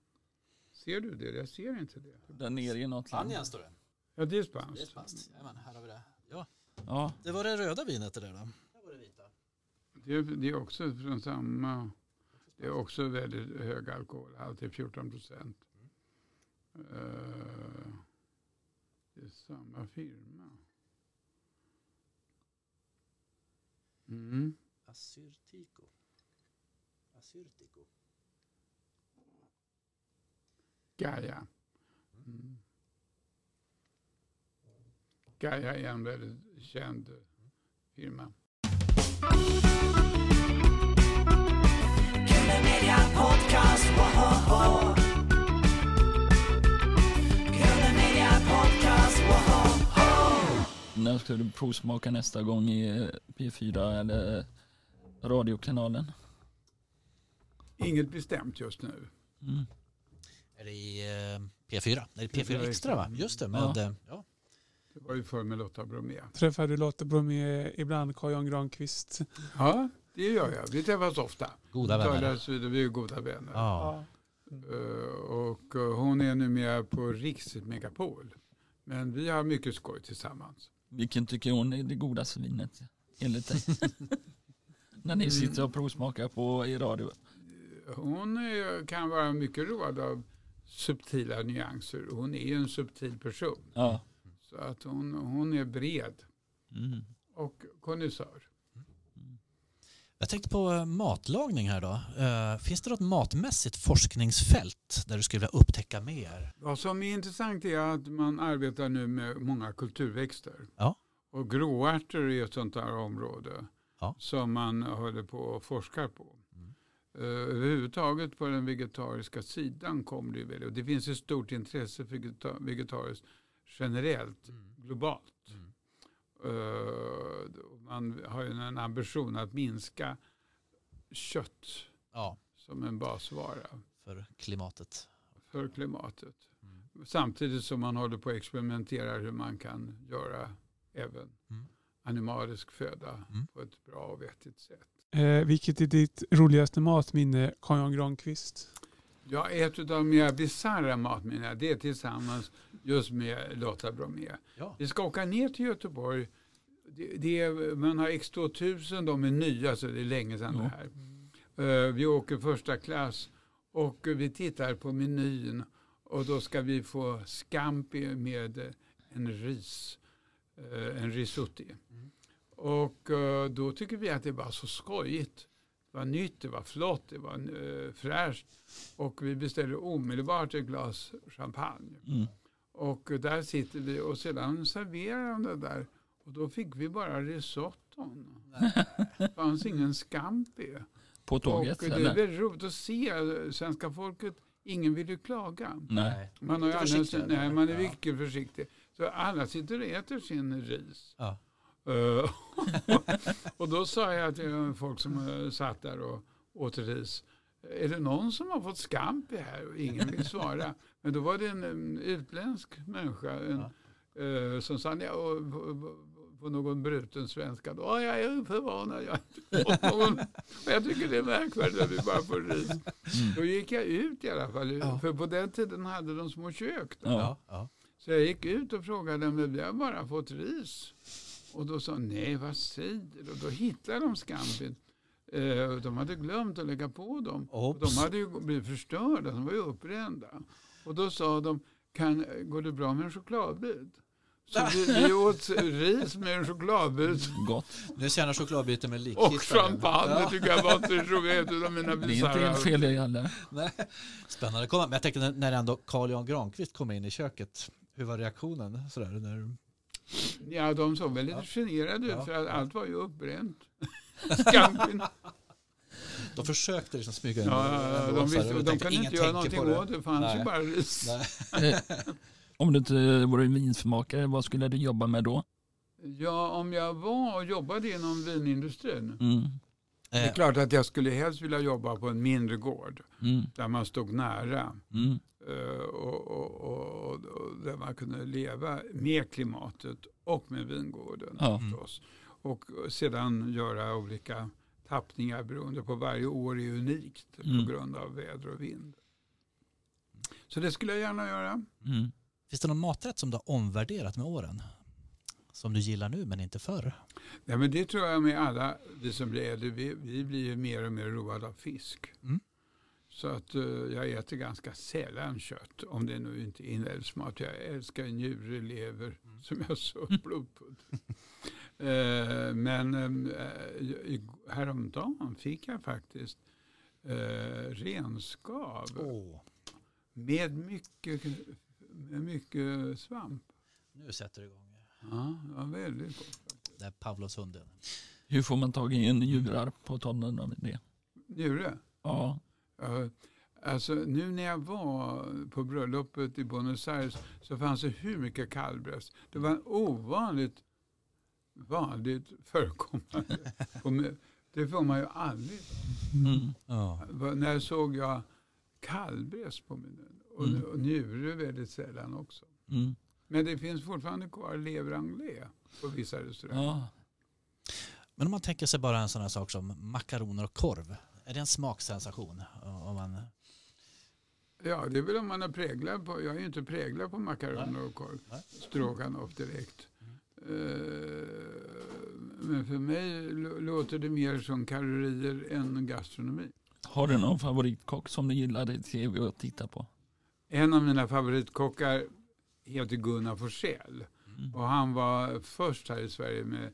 [SPEAKER 1] Ser du det? Jag ser inte det.
[SPEAKER 2] Där nere i något land?
[SPEAKER 4] Spanien står det.
[SPEAKER 1] Ja, det är
[SPEAKER 4] Det är
[SPEAKER 1] spanskt.
[SPEAKER 4] spanskt. Jajamän, här har vi det. Ja,
[SPEAKER 2] Ja,
[SPEAKER 4] det var det röda vinet det där då. Här var det vita.
[SPEAKER 1] Det är, det är också från samma, det är också väldigt hög alkoholhalt, det är 14 procent. Eh, det är samma firma. Mm.
[SPEAKER 4] Assyrtiko. Assyrtiko.
[SPEAKER 1] Gaia. Mm. Gaia är en väldigt känd firma.
[SPEAKER 2] När ska du provsmaka nästa gång i eh, P4 eller radiokanalen?
[SPEAKER 1] Inget bestämt just nu.
[SPEAKER 2] Mm.
[SPEAKER 4] Är det i eh, P4? Nej, det är P4
[SPEAKER 1] P4
[SPEAKER 4] Extra va? Just det, med
[SPEAKER 2] Ja.
[SPEAKER 4] ja. ja.
[SPEAKER 1] Det var ju för med Lotta Bromé.
[SPEAKER 3] Träffar du Lotta Bromé ibland, Carl-Jan Granqvist?
[SPEAKER 1] Ja, det gör jag. Vi träffas ofta.
[SPEAKER 4] Goda vänner.
[SPEAKER 1] Vi är goda vänner.
[SPEAKER 4] Ja.
[SPEAKER 1] Eh, och eh, hon är numera på Riks Megapol. Men vi har mycket skoj tillsammans.
[SPEAKER 2] Vilken tycker hon är det godaste vinet enligt dig? När ni sitter och provsmakar på i radio.
[SPEAKER 1] Hon kan vara mycket road av subtila nyanser. Hon är ju en subtil person.
[SPEAKER 2] Ja.
[SPEAKER 1] Så att hon, hon är bred
[SPEAKER 2] Mm.
[SPEAKER 1] och konnässör.
[SPEAKER 4] Jag tänkte på eh, matlagning här då. Eh, Finns det något matmässigt forskningsfält där du skulle vilja upptäcka mer?
[SPEAKER 1] Vad som är intressant är att man arbetar nu med många kulturväxter.
[SPEAKER 4] Ja.
[SPEAKER 1] Och gråärtor är ett sånt där område
[SPEAKER 4] Ja.
[SPEAKER 1] som man håller på och forskar på.
[SPEAKER 4] Mm.
[SPEAKER 1] Uh, överhuvudtaget på den vegetariska sidan kommer det ju väl. Och det finns ett stort intresse för vegeta- vegetariskt generellt, globalt.
[SPEAKER 4] Mm.
[SPEAKER 1] Eh, man har ju en ambition att minska kött
[SPEAKER 4] Ja,
[SPEAKER 1] som en basvara
[SPEAKER 4] för klimatet.
[SPEAKER 1] för klimatet.
[SPEAKER 4] Mm.
[SPEAKER 1] Samtidigt som man håller på att experimentera hur man kan göra även
[SPEAKER 4] Mm.
[SPEAKER 1] animalisk föda
[SPEAKER 4] Mm.
[SPEAKER 1] på ett bra och vettigt sätt.
[SPEAKER 3] Eh, vilket är ditt roligaste matminne, Carl-Jan Granqvist?
[SPEAKER 1] Ja, ett av de mer bisarra matminnena det är tillsammans just med Lotta Bromé.
[SPEAKER 4] Ja.
[SPEAKER 1] Vi ska åka ner till Göteborg. Det, det är, man har X2000, de är nya så det är länge sedan
[SPEAKER 2] Ja.
[SPEAKER 1] det här. Eh, vi åker första klass och vi tittar på menyn och då ska vi få scampi med en ris, eh, en risotto.
[SPEAKER 4] Mm.
[SPEAKER 1] Och eh, då tycker vi att det var så skojigt. Det var nytt, det var flott, det var eh, fräscht. Och vi beställer omedelbart ett glas champagne.
[SPEAKER 2] Mm.
[SPEAKER 1] Och där sitter vi och sedan serverar de det där. Och då fick vi bara risotton. Det fanns ingen scampi.
[SPEAKER 2] På tåget
[SPEAKER 1] och det är väldigt roligt att se eh, svenska folket. Ingen vill ju klaga.
[SPEAKER 2] Nej.
[SPEAKER 1] Man, har ju annars, nej, man är
[SPEAKER 4] Ja.
[SPEAKER 1] mycket försiktig. Så alla sitter och äter sin ris.
[SPEAKER 4] Ja.
[SPEAKER 1] Eh, och då sa jag till folk som eh, satt där och åt ris. Är det någon som har fått scampi här? Och ingen vill svara. Men då var det en, em, utländsk människa en, eh, som sa ja, och, på, någon bruten svenska. Då, "Ja, jag är förvånad. Jag, någon, jag tycker det är märkvärdigt att vi bara får ris. Då gick jag ut i alla fall.
[SPEAKER 4] Ja.
[SPEAKER 1] För på den tiden hade de små kök.
[SPEAKER 2] Ja.
[SPEAKER 4] Ja. Ja.
[SPEAKER 1] Så jag gick ut och frågade men vi har bara fått ris. Och då sa nej vad säger du? Och då hittade de scampin. Eh, de hade glömt att lägga på dem. Och
[SPEAKER 4] Oops.
[SPEAKER 1] de hade ju blivit förstörda, de var ju uppbrända. Och då sa de, kan, går det bra med en chokladbit? Så vi, vi åt ris med en chokladbit
[SPEAKER 2] Gott.
[SPEAKER 4] Nu ser jag chokladbyte med
[SPEAKER 1] och
[SPEAKER 4] likhittare.
[SPEAKER 1] champagne. Det
[SPEAKER 4] Ja.
[SPEAKER 1] tycker jag var inte roligt. Ett av mina
[SPEAKER 2] Det är inte fel det heller.
[SPEAKER 4] Nej. Spännande att komma. Men jag tänker när- när ändå Carl Jan Granqvist kom in i köket. Hur var reaktionen? Sådär, när...
[SPEAKER 1] Ja, de såg väldigt
[SPEAKER 4] Ja.
[SPEAKER 1] generade ut
[SPEAKER 4] Ja.
[SPEAKER 1] för att allt var ju uppbränt.
[SPEAKER 4] De försökte liksom smyga in
[SPEAKER 1] Ja, de, visste, de
[SPEAKER 4] tänkte,
[SPEAKER 1] kunde inte göra någonting
[SPEAKER 4] det.
[SPEAKER 1] åt det. Fanns
[SPEAKER 4] Nej.
[SPEAKER 1] ju bara ris.
[SPEAKER 2] Eh, Om du inte vore vinsmakare, vad skulle du jobba med då?
[SPEAKER 1] Ja, om jag var och jobbade inom vinindustrin.
[SPEAKER 2] Mm.
[SPEAKER 1] Det är
[SPEAKER 4] Eh,
[SPEAKER 1] klart att jag skulle helst vilja jobba på en mindre gård.
[SPEAKER 2] Mm.
[SPEAKER 1] Där man stod nära.
[SPEAKER 2] Mm.
[SPEAKER 1] Eh, Och, och, och, och där man kunde leva med klimatet och med vingården.
[SPEAKER 2] Ja.
[SPEAKER 1] Förstås. Och sedan göra olika tappningar beroende på varje år är unikt
[SPEAKER 2] Mm.
[SPEAKER 1] på grund av väder och vind. Så det skulle jag gärna göra.
[SPEAKER 2] Mm.
[SPEAKER 4] Finns det någon maträtt som du har omvärderat med åren? Som du gillar nu men inte förr?
[SPEAKER 1] Ja, men det tror jag med alla vi som blir äldre. Vi, vi blir ju mer och mer roade av fisk.
[SPEAKER 4] Mm.
[SPEAKER 1] Så att eh, jag äter ganska sällan kött. Om det nu inte är inälvsmat. Jag älskar njure, lever, som jag sa, blodpudd. Eh, men i- häromdagen fick jag faktiskt eh, renskav
[SPEAKER 4] Åh,
[SPEAKER 1] med mycket, med mycket svamp.
[SPEAKER 4] nu sätter du igång.
[SPEAKER 1] Ja, det var väldigt gott.
[SPEAKER 4] Det är Pavlovs hunden.
[SPEAKER 2] Hur får man tag i en djurar på tal om det?
[SPEAKER 1] Njure?
[SPEAKER 2] Ja.
[SPEAKER 1] Alltså nu när jag var på bröllopet i Buenos Aires så fanns det hur mycket kallbröst. Det var en ovanligt vanligt förekommande. det får man ju aldrig.
[SPEAKER 2] Mm.
[SPEAKER 4] Ja.
[SPEAKER 1] När såg jag kallbröst på menyn? Och,
[SPEAKER 2] Mm.
[SPEAKER 1] och njure väldigt sällan också.
[SPEAKER 2] Mm.
[SPEAKER 1] Men det finns fortfarande kvar lever anglais på vissa restauranger.
[SPEAKER 2] Ja.
[SPEAKER 4] Men om man tänker sig bara en sån här sak som makaroner och korv. Är det en smaksensation? Om man...
[SPEAKER 1] Ja, det är väl om man är präglad på. Jag är ju inte präglad på makaroner och korv. Stroganoff direkt.
[SPEAKER 4] Mm.
[SPEAKER 1] Eh, Men för mig lå- låter det mer som kalorier än gastronomi.
[SPEAKER 2] Har du någon favoritkock som du gillar i tv att titta på?
[SPEAKER 1] En av mina favoritkockar heter Gunnar Forsell.
[SPEAKER 2] Mm.
[SPEAKER 1] Och han var först här i Sverige med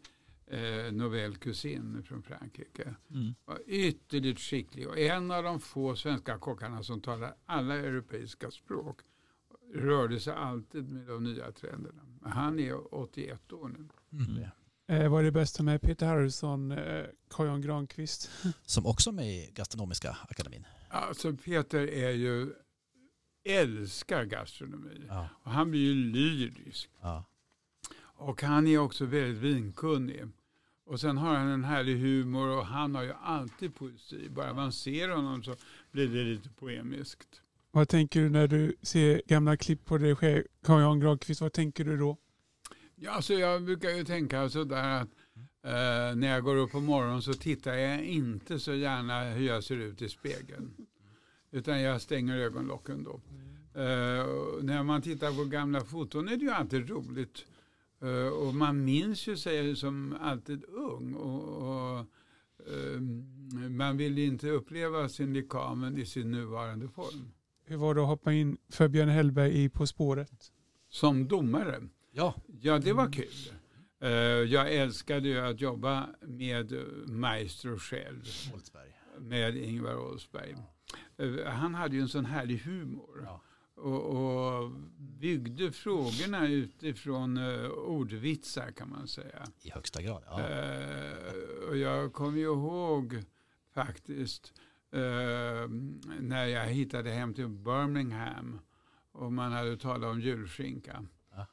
[SPEAKER 1] eh, Novelle Cuisine från Frankrike.
[SPEAKER 2] Mm.
[SPEAKER 1] Var ytterligt skicklig och en av de få svenska kockarna som talar alla europeiska språk. Rörde sig alltid med de nya trenderna. Men Han är 81 år nu.
[SPEAKER 4] Mm.
[SPEAKER 3] Eh, vad är det bästa med Peter Harrison, eh, Carl-Jan Granqvist?
[SPEAKER 4] Som också är med i Gastronomiska akademin.
[SPEAKER 1] Alltså Peter är ju, älskar gastronomi.
[SPEAKER 4] Ja.
[SPEAKER 1] Och han blir ju lyrisk.
[SPEAKER 4] Ja.
[SPEAKER 1] Och han är också väldigt vinkunnig. Och sen har han en härlig humor och han har ju alltid poesi. Bara man ser honom så blir det lite poemiskt.
[SPEAKER 3] Vad tänker du när du ser gamla klipp på dig själv, Carl-Jan Granqvist? Vad tänker du då?
[SPEAKER 1] Ja, alltså jag brukar ju tänka sådär att eh, när jag går upp på morgonen så tittar jag inte så gärna hur jag ser ut i spegeln. Utan jag stänger ögonlocken då. Eh, och när man tittar på gamla foton är det ju alltid roligt. Eh, och man minns ju sig som alltid ung. Och, och, eh, man vill inte uppleva sin likamen i sin nuvarande form.
[SPEAKER 3] Hur var det att hoppa in för Björn Hellberg i På spåret?
[SPEAKER 1] Som domare.
[SPEAKER 4] ja,
[SPEAKER 1] Ja, det var kul. Eh, jag älskade ju att jobba med Maestro själv,
[SPEAKER 4] Oldsberg.
[SPEAKER 1] med Ingvar Oldsberg. Eh, han hade ju en sån härlig humor.
[SPEAKER 4] Ja.
[SPEAKER 1] Och, och byggde frågorna utifrån uh, ordvitsar kan man säga.
[SPEAKER 4] I högsta grad. Ja.
[SPEAKER 1] Eh, och jag kommer ju ihåg faktiskt eh, när jag hittade hem till Birmingham och man hade talat om julskinka.
[SPEAKER 4] Ja.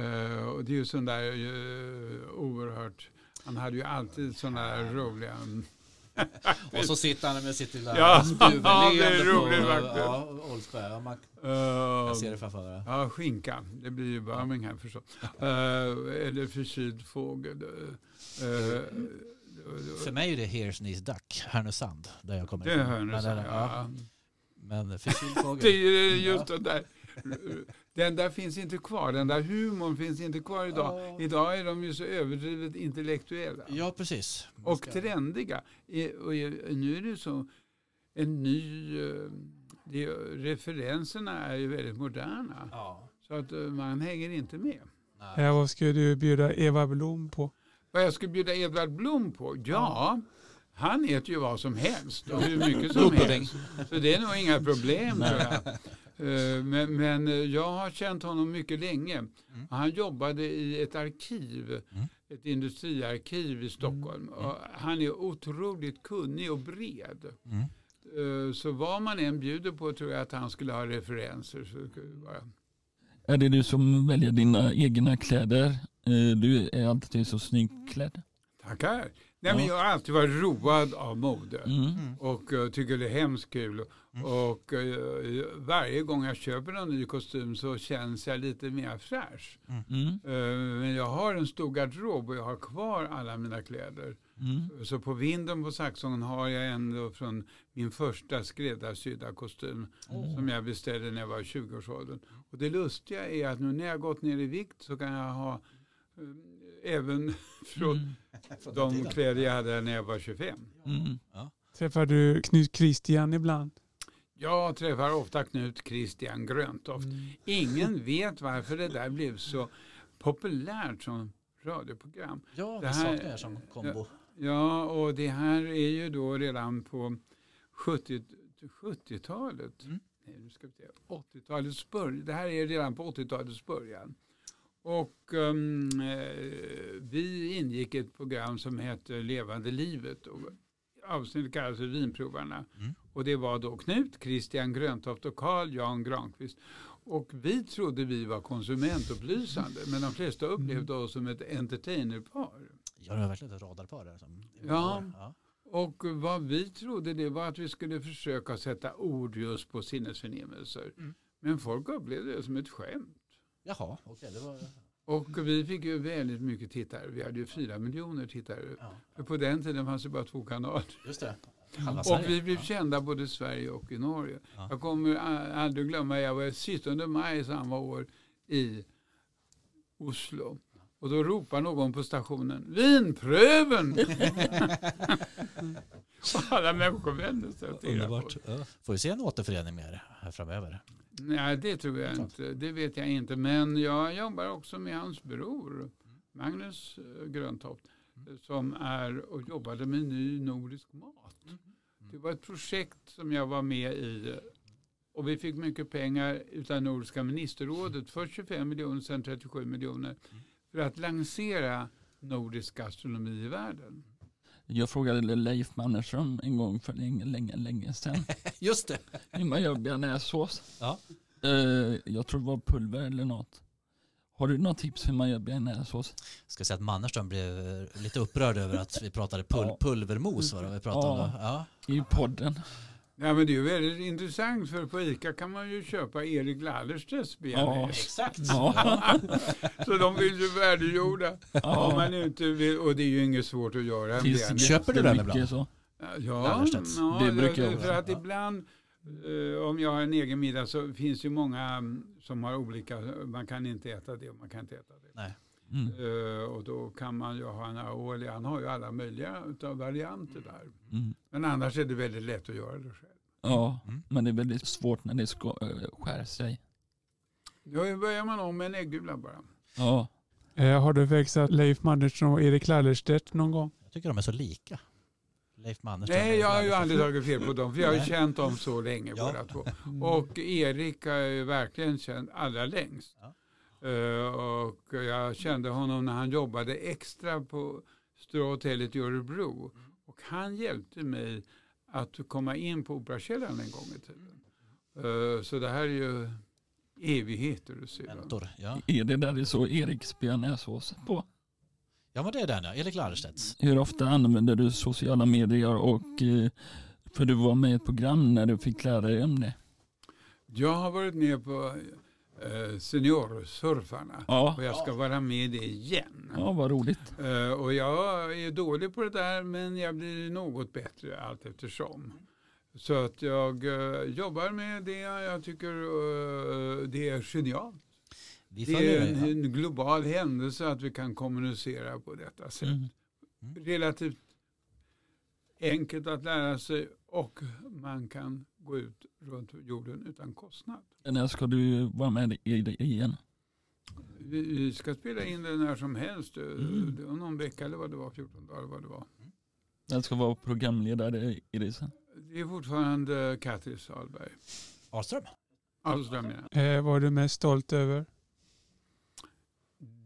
[SPEAKER 1] Eh, och det är ju sån där uh, oerhört, han hade ju alltid sådana där roliga
[SPEAKER 4] Och så sitter han med sitt lilla
[SPEAKER 1] Ja,
[SPEAKER 4] spjuverleende
[SPEAKER 1] ja, det är
[SPEAKER 4] på ja, Oldsberg. Ja, man,
[SPEAKER 1] eh,
[SPEAKER 4] jag ser det framför mig.
[SPEAKER 1] Ja, skinka. Det blir ju Birmingham förstås. Eh, eller förkyld fågel. Uh,
[SPEAKER 4] För mig är det Here's Knees Duck, Härnösand, där jag kommer
[SPEAKER 1] det
[SPEAKER 4] ifrån. Men,
[SPEAKER 1] ni.
[SPEAKER 4] den-
[SPEAKER 1] Ja.
[SPEAKER 4] ja, men förkyld
[SPEAKER 1] Det
[SPEAKER 4] fågel.
[SPEAKER 1] är just det där. Den där finns inte kvar. Den där humorn finns inte kvar idag.
[SPEAKER 4] Ja.
[SPEAKER 1] Idag är de ju så överdrivet intellektuella.
[SPEAKER 4] Ja, precis.
[SPEAKER 1] Och
[SPEAKER 4] ska-
[SPEAKER 1] trendiga. I- Och nu är det så en ny... eh, Det, referenserna är ju väldigt moderna.
[SPEAKER 4] Ja.
[SPEAKER 1] Så att eh, man hänger inte med.
[SPEAKER 4] Nej.
[SPEAKER 3] Vad ska du bjuda Eva Blom på?
[SPEAKER 1] Vad jag skulle bjuda Edvard Blom på? Ja, han äter ju vad som helst och hur mycket som helst. Så det är nog inga problem Men, men eh, jag har känt honom mycket länge. Han jobbade i ett arkiv,
[SPEAKER 4] Mm.
[SPEAKER 1] ett industriarkiv i Stockholm. Och han är otroligt kunnig och bred.
[SPEAKER 4] Mm.
[SPEAKER 1] Eh, Så vad man än bjuder på tror jag att han skulle ha referenser. Så.
[SPEAKER 2] Är det du som väljer dina egna kläder? Eh, Du är alltid så snyggt klädd.
[SPEAKER 1] Tackar. Nej, men
[SPEAKER 2] Ja.
[SPEAKER 1] jag har alltid varit road av mode.
[SPEAKER 2] Mm.
[SPEAKER 1] och eh, tycker det är hemskt kul. Och eh, varje gång jag köper en ny kostym så känns jag lite mer fräsch.
[SPEAKER 2] Mm.
[SPEAKER 1] Eh, men jag har en stor garderob och jag har kvar alla mina kläder.
[SPEAKER 2] Mm.
[SPEAKER 1] Så på vinden på Saxon har jag ändå från min första skräddarsydda kostym som jag beställde när jag var i 20-årsåldern. Och det lustiga är att nu när jag har gått ner i vikt så kan jag ha eh, även från
[SPEAKER 2] Mm.
[SPEAKER 1] de kläder jag hade när jag var 25.
[SPEAKER 2] Mm.
[SPEAKER 3] Träffar du Knut Christian ibland?
[SPEAKER 1] Jag träffar ofta Knut Christian Gröntoft. Ingen vet varför det där blev så populärt som radioprogram.
[SPEAKER 4] Ja,
[SPEAKER 1] Det
[SPEAKER 4] vi
[SPEAKER 1] här-
[SPEAKER 4] saknar er som kombo.
[SPEAKER 1] Ja, och det här är ju då redan på 70 70-talet.
[SPEAKER 4] Mm.
[SPEAKER 1] Nej, nu ska vi se. 80-talets början. Det här är redan på 80-talets början. Och um, vi ingick ett program som hette Levande livet. Och avsnittet kallades för Vinprovarna.
[SPEAKER 4] Mm.
[SPEAKER 1] Och det var då Knut, Christian Gröntoft och Carl Jan Granqvist. Och vi trodde vi var konsumentupplysande. Men de flesta upplevde oss som ett entertainerpar.
[SPEAKER 4] Ja, det var verkligen ett radarpar där. Som,
[SPEAKER 1] Ja.
[SPEAKER 4] ja.
[SPEAKER 1] Och vad vi trodde det var att vi skulle försöka sätta ord just på sinnesförnimmelser.
[SPEAKER 3] Mm.
[SPEAKER 1] Men folk upplevde det som ett skämt.
[SPEAKER 4] Jaha, okej. det var...
[SPEAKER 1] Och vi fick ju väldigt mycket tittare. Vi hade ju fyra miljoner tittare.
[SPEAKER 4] Ja,
[SPEAKER 1] För på den tiden fanns det bara två kanaler.
[SPEAKER 4] just det.
[SPEAKER 1] Och vi blev kända både i Sverige och i Norge.
[SPEAKER 4] Ja.
[SPEAKER 1] Jag kommer aldrig glömma, jag var 17 maj samma år i Oslo. Och då ropar någon på stationen, vinpröven! och alla människor vänder sig och på
[SPEAKER 4] Underbart. Ja. Får vi se en återförening med er här framöver?
[SPEAKER 1] Nej, det tror jag inte. Det vet jag inte. Men jag jobbar också med hans bror, Magnus eh, Gröntoft, som är och jobbade med ny nordisk mat. Det var ett projekt som jag var med i och vi fick mycket pengar utav Nordiska ministerrådet. Först 25 miljoner, sen 37 miljoner för att lansera nordisk gastronomi i världen.
[SPEAKER 2] Jag frågade Leif Mannerström en gång för länge, länge, länge sedan
[SPEAKER 4] Just det.
[SPEAKER 2] hur man gör bearnaisesås.
[SPEAKER 4] Ja.
[SPEAKER 2] Eh, jag tror det var pulver eller något. Har du något tips hur man gör bearnaisesås?
[SPEAKER 4] Ska säga att Mannerström blev lite upprörd över att vi pratade pul
[SPEAKER 2] Ja.
[SPEAKER 4] pulvermos. Var det vi pratade om.
[SPEAKER 2] Ja.
[SPEAKER 4] Ja.
[SPEAKER 2] I podden.
[SPEAKER 1] Ja, men det är ju väldigt intressant för på ICA kan man ju köpa Erik Lallerstedts bearnaise.
[SPEAKER 4] Exakt.
[SPEAKER 2] Ja.
[SPEAKER 1] Så de finns ju värdegjorda. Om
[SPEAKER 2] Ja.
[SPEAKER 1] man inte vill, och det är ju inget svårt att göra.
[SPEAKER 2] Finns.
[SPEAKER 4] Köper du
[SPEAKER 2] det
[SPEAKER 4] den ibland?
[SPEAKER 2] Så.
[SPEAKER 1] Ja, ja,
[SPEAKER 2] Det brukar jag
[SPEAKER 1] För att ibland, eh, om jag har en egen middag så finns ju många mm, som har olika, man kan inte äta det och man kan inte äta det.
[SPEAKER 4] Nej.
[SPEAKER 2] Mm.
[SPEAKER 1] Eh, och då kan man ju ha en aioli, han har ju alla möjliga utav varianter där.
[SPEAKER 2] Mm.
[SPEAKER 1] Men annars är det väldigt lätt att göra det själv.
[SPEAKER 2] Ja,
[SPEAKER 4] Mm.
[SPEAKER 2] men det är väldigt svårt när det ska, äh, skär sig.
[SPEAKER 1] Då börjar man om med en äggula bara.
[SPEAKER 2] Ja,
[SPEAKER 3] Eh, har du växlat Leif Mannerström och Erik Lallerstedt någon gång?
[SPEAKER 4] Jag tycker de är så lika. Leif Mannerström.
[SPEAKER 1] Nej, jag har ju aldrig tagit fel på dem, för jag har ju känt dem så länge
[SPEAKER 4] Ja.
[SPEAKER 1] båda två. Och Erik har jag ju verkligen känt allra längst.
[SPEAKER 4] Ja.
[SPEAKER 1] Eh, och jag kände honom när han jobbade extra på Stora hotellet i Örebro. Och han hjälpte mig att komma in på Operakällaren en gång i tiden. Eh, så det här är ju evigheter att se. va?
[SPEAKER 4] Mentor. Ja.
[SPEAKER 2] är det där det står Eriks bearnaisesås på?
[SPEAKER 4] Ja, men det är den ja. Erik Lallerstedts.
[SPEAKER 2] Hur ofta använder du sociala medier och eh, för du var med i ett program när du fick lära dig om det?
[SPEAKER 1] Jag har varit med på eh, Seniorsurfarna.
[SPEAKER 2] Ja,
[SPEAKER 1] Och jag ska vara med det igen.
[SPEAKER 2] ja vad roligt.
[SPEAKER 1] Eh, och jag är dålig på det där men jag blir något bättre allt eftersom. Så att jag jobbar med det. Jag tycker det är genialt.
[SPEAKER 4] Vi
[SPEAKER 1] Det är en, en global händelse att vi kan kommunicera på detta sätt.
[SPEAKER 2] Mm.
[SPEAKER 1] Relativt enkelt att lära sig och man kan gå ut runt jorden utan kostnad.
[SPEAKER 2] När ska du vara med i det igen?
[SPEAKER 1] Vi, vi ska spela in det när som helst. eh,
[SPEAKER 2] Mm.
[SPEAKER 1] det var Någon vecka eller vad det var, 14 dagar vad det var.
[SPEAKER 2] Jag ska vara programledare i det sen.
[SPEAKER 1] Det är fortfarande Katri Salberg.
[SPEAKER 4] Ahlström.
[SPEAKER 1] Ahlström, ja.
[SPEAKER 3] Eh, vad är du mest stolt över?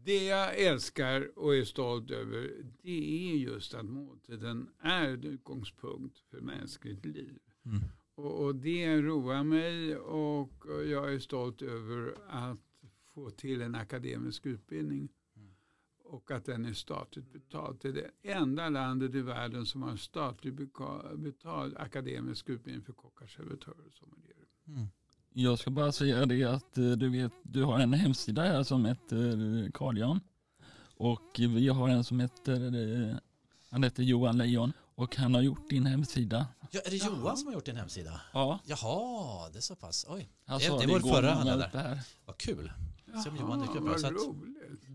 [SPEAKER 1] Det jag älskar och är stolt över det är just att måltiden är en utgångspunkt för mänskligt liv.
[SPEAKER 4] Mm.
[SPEAKER 1] Och, och det roar mig och jag är stolt över att få till en akademisk utbildning. Och att den är statligt betald. Det är det enda landet i världen som har statligt betald akademisk utbildning för kockar, servitörer och sommelierer.
[SPEAKER 4] Mm.
[SPEAKER 2] Jag ska bara säga det att eh, du vet, du har en hemsida här som heter Carl Jan. Och vi har en som heter, eh, han heter Johan Lejon. Och han har gjort din hemsida.
[SPEAKER 4] Ja, är det Johan som har gjort din hemsida?
[SPEAKER 2] Ja,
[SPEAKER 4] Jaha, det är så pass. Oj,
[SPEAKER 2] han
[SPEAKER 4] Det- det
[SPEAKER 2] det
[SPEAKER 4] var
[SPEAKER 2] igår
[SPEAKER 4] förra han hade.
[SPEAKER 2] här.
[SPEAKER 4] vad kul. Se om Johan dyker upp här.
[SPEAKER 1] vad
[SPEAKER 4] Så att-.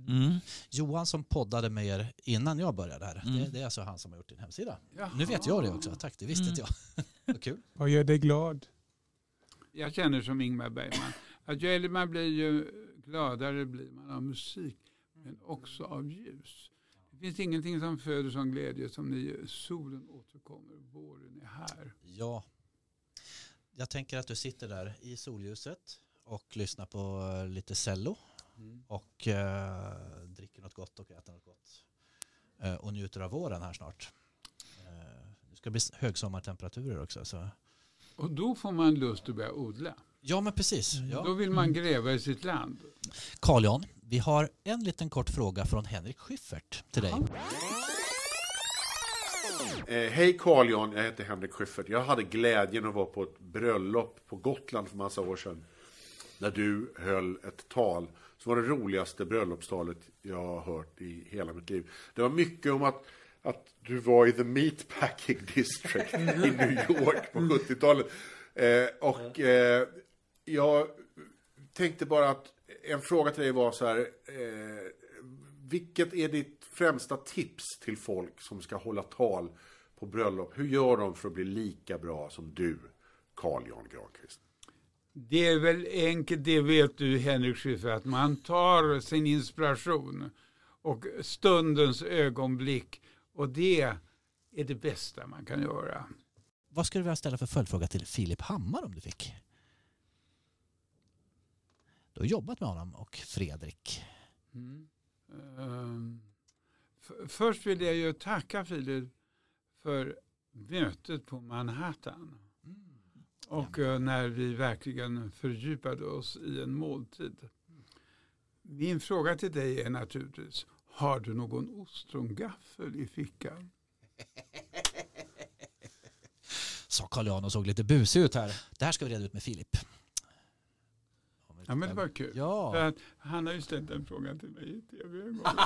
[SPEAKER 2] Mm.
[SPEAKER 4] Johan som poddade med er innan jag började här.
[SPEAKER 2] Mm.
[SPEAKER 4] Det, det är alltså han som har gjort din hemsida.
[SPEAKER 1] Jaha.
[SPEAKER 4] Nu vet jag det också. Tack, det visste
[SPEAKER 2] Mm.
[SPEAKER 4] inte jag. vad kul.
[SPEAKER 3] Vad gör dig glad?
[SPEAKER 1] Jag känner som Ingmar Bergman. Att ju äldre man blir ju gladare blir man av musik. Men också av ljus. Det finns ingenting som föder sån glädje som när solen återkommer. Våren är här.
[SPEAKER 4] Ja. Jag tänker att du sitter där i solljuset och lyssnar på eh, lite cello och eh, dricker något gott och äter något gott. Eh, och njuter av våren här snart. Eh, det ska bli högsommartemperaturer också. Så.
[SPEAKER 1] Och då får man lust att börja odla.
[SPEAKER 4] Ja men precis.
[SPEAKER 1] Då
[SPEAKER 4] Ja.
[SPEAKER 1] vill man gräva i sitt land.
[SPEAKER 4] Carl Jan, vi har en liten kort fråga från Henrik Schyffert till dig.
[SPEAKER 5] Eh, Hej Carl Jan, jag heter Henrik Schyffert. Jag hade glädjen att vara på ett bröllop på Gotland för massa år sedan. När du höll ett tal som var det roligaste bröllopstalet jag har hört i hela mitt liv. Det var mycket om att, att du var i the meatpacking district i New York på 70-talet. Eh, och eh, jag tänkte bara att en fråga till dig var så här. Eh, vilket är ditt främsta tips till folk som ska hålla tal på bröllop? Hur gör de för att bli lika bra som du, Carl Jan Granqvist?
[SPEAKER 1] Det är väl enkelt, det vet du Henrik Schyffert, att man tar sin inspiration och stundens ögonblick och det är det bästa man kan göra.
[SPEAKER 4] Vad skulle du vilja ställa för följdfråga till Filip Hammar om du fick? Du har jobbat med honom och Fredrik.
[SPEAKER 1] Mm. F- först vill jag ju tacka Filip för mötet på Manhattan. Och eh, när vi verkligen fördjupade oss i en måltid. Min fråga till dig är naturligtvis, har du någon ostrongaffel i fickan?
[SPEAKER 4] Sa Carl Jan och såg lite busig ut här. Det här ska vi reda ut med Filip.
[SPEAKER 1] Ja men det var kul. För
[SPEAKER 4] Ja.
[SPEAKER 1] att han har ju ställt den frågan till mig i tv en gång.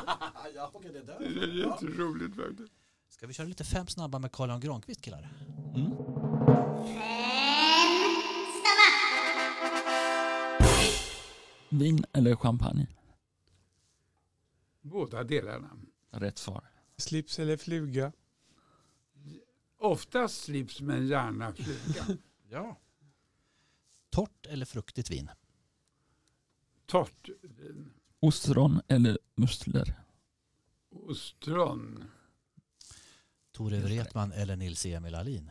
[SPEAKER 4] ja okej, det är
[SPEAKER 1] Det är jätteroligt faktiskt.
[SPEAKER 4] Ska vi köra lite fem snabba med Carl Jan Granqvist killar?
[SPEAKER 2] Mm. Vin eller champagne?
[SPEAKER 1] Båda delarna.
[SPEAKER 2] Rätt svar.
[SPEAKER 3] Slips eller fluga?
[SPEAKER 1] Oftast slips men gärna fluga.
[SPEAKER 4] Ja. Torrt eller fruktigt vin?
[SPEAKER 1] Torrt vin.
[SPEAKER 2] Ostron eller musslor?
[SPEAKER 1] Ostron.
[SPEAKER 4] Tore Wretman eller Nils-Emil Ahlin?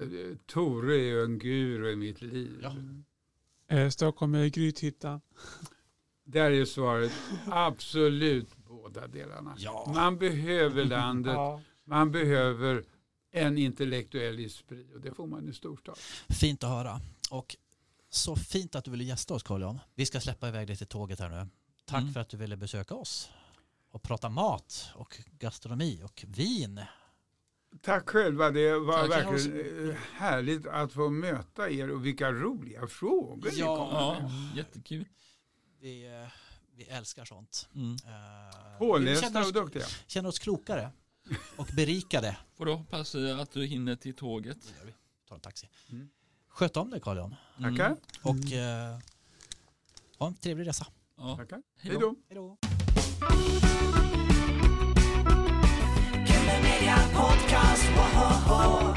[SPEAKER 1] Eh, Tore är ju en guru i mitt liv.
[SPEAKER 4] Ja.
[SPEAKER 3] Eh, Stockholm eller Grythyttan?
[SPEAKER 1] Där är svaret absolut båda delarna.
[SPEAKER 4] Ja.
[SPEAKER 1] Man behöver landet,
[SPEAKER 3] Ja.
[SPEAKER 1] man behöver en intellektuell esprit och det får man i storstad.
[SPEAKER 4] Fint att höra. Och så fint att du ville gästa oss Carl Jan. Vi ska släppa iväg dig till tåget här nu. Tack
[SPEAKER 2] Mm.
[SPEAKER 4] för att du ville besöka oss och prata mat och gastronomi och vin.
[SPEAKER 1] Tack själva, det var
[SPEAKER 4] Tack.
[SPEAKER 1] verkligen eh, härligt att få möta er och vilka roliga frågor ni
[SPEAKER 4] Ja.
[SPEAKER 1] kom
[SPEAKER 2] Ja,
[SPEAKER 1] med.
[SPEAKER 2] jättekul
[SPEAKER 4] vi, eh, vi älskar sånt.
[SPEAKER 2] Mm.
[SPEAKER 4] Eh,
[SPEAKER 1] Pålästa och duktiga.
[SPEAKER 4] Känner oss klokare och berikade.
[SPEAKER 2] Får du hoppas att du hinner till tåget.
[SPEAKER 4] Vi. Tar en taxi.
[SPEAKER 1] Mm.
[SPEAKER 4] Sköt om dig Carl Jan.
[SPEAKER 2] Mm. Tackar.
[SPEAKER 4] Och eh, ha en trevlig resa.
[SPEAKER 2] Ja.
[SPEAKER 1] Tackar.
[SPEAKER 2] Hej då.
[SPEAKER 4] Hej då. Podcast, whoa,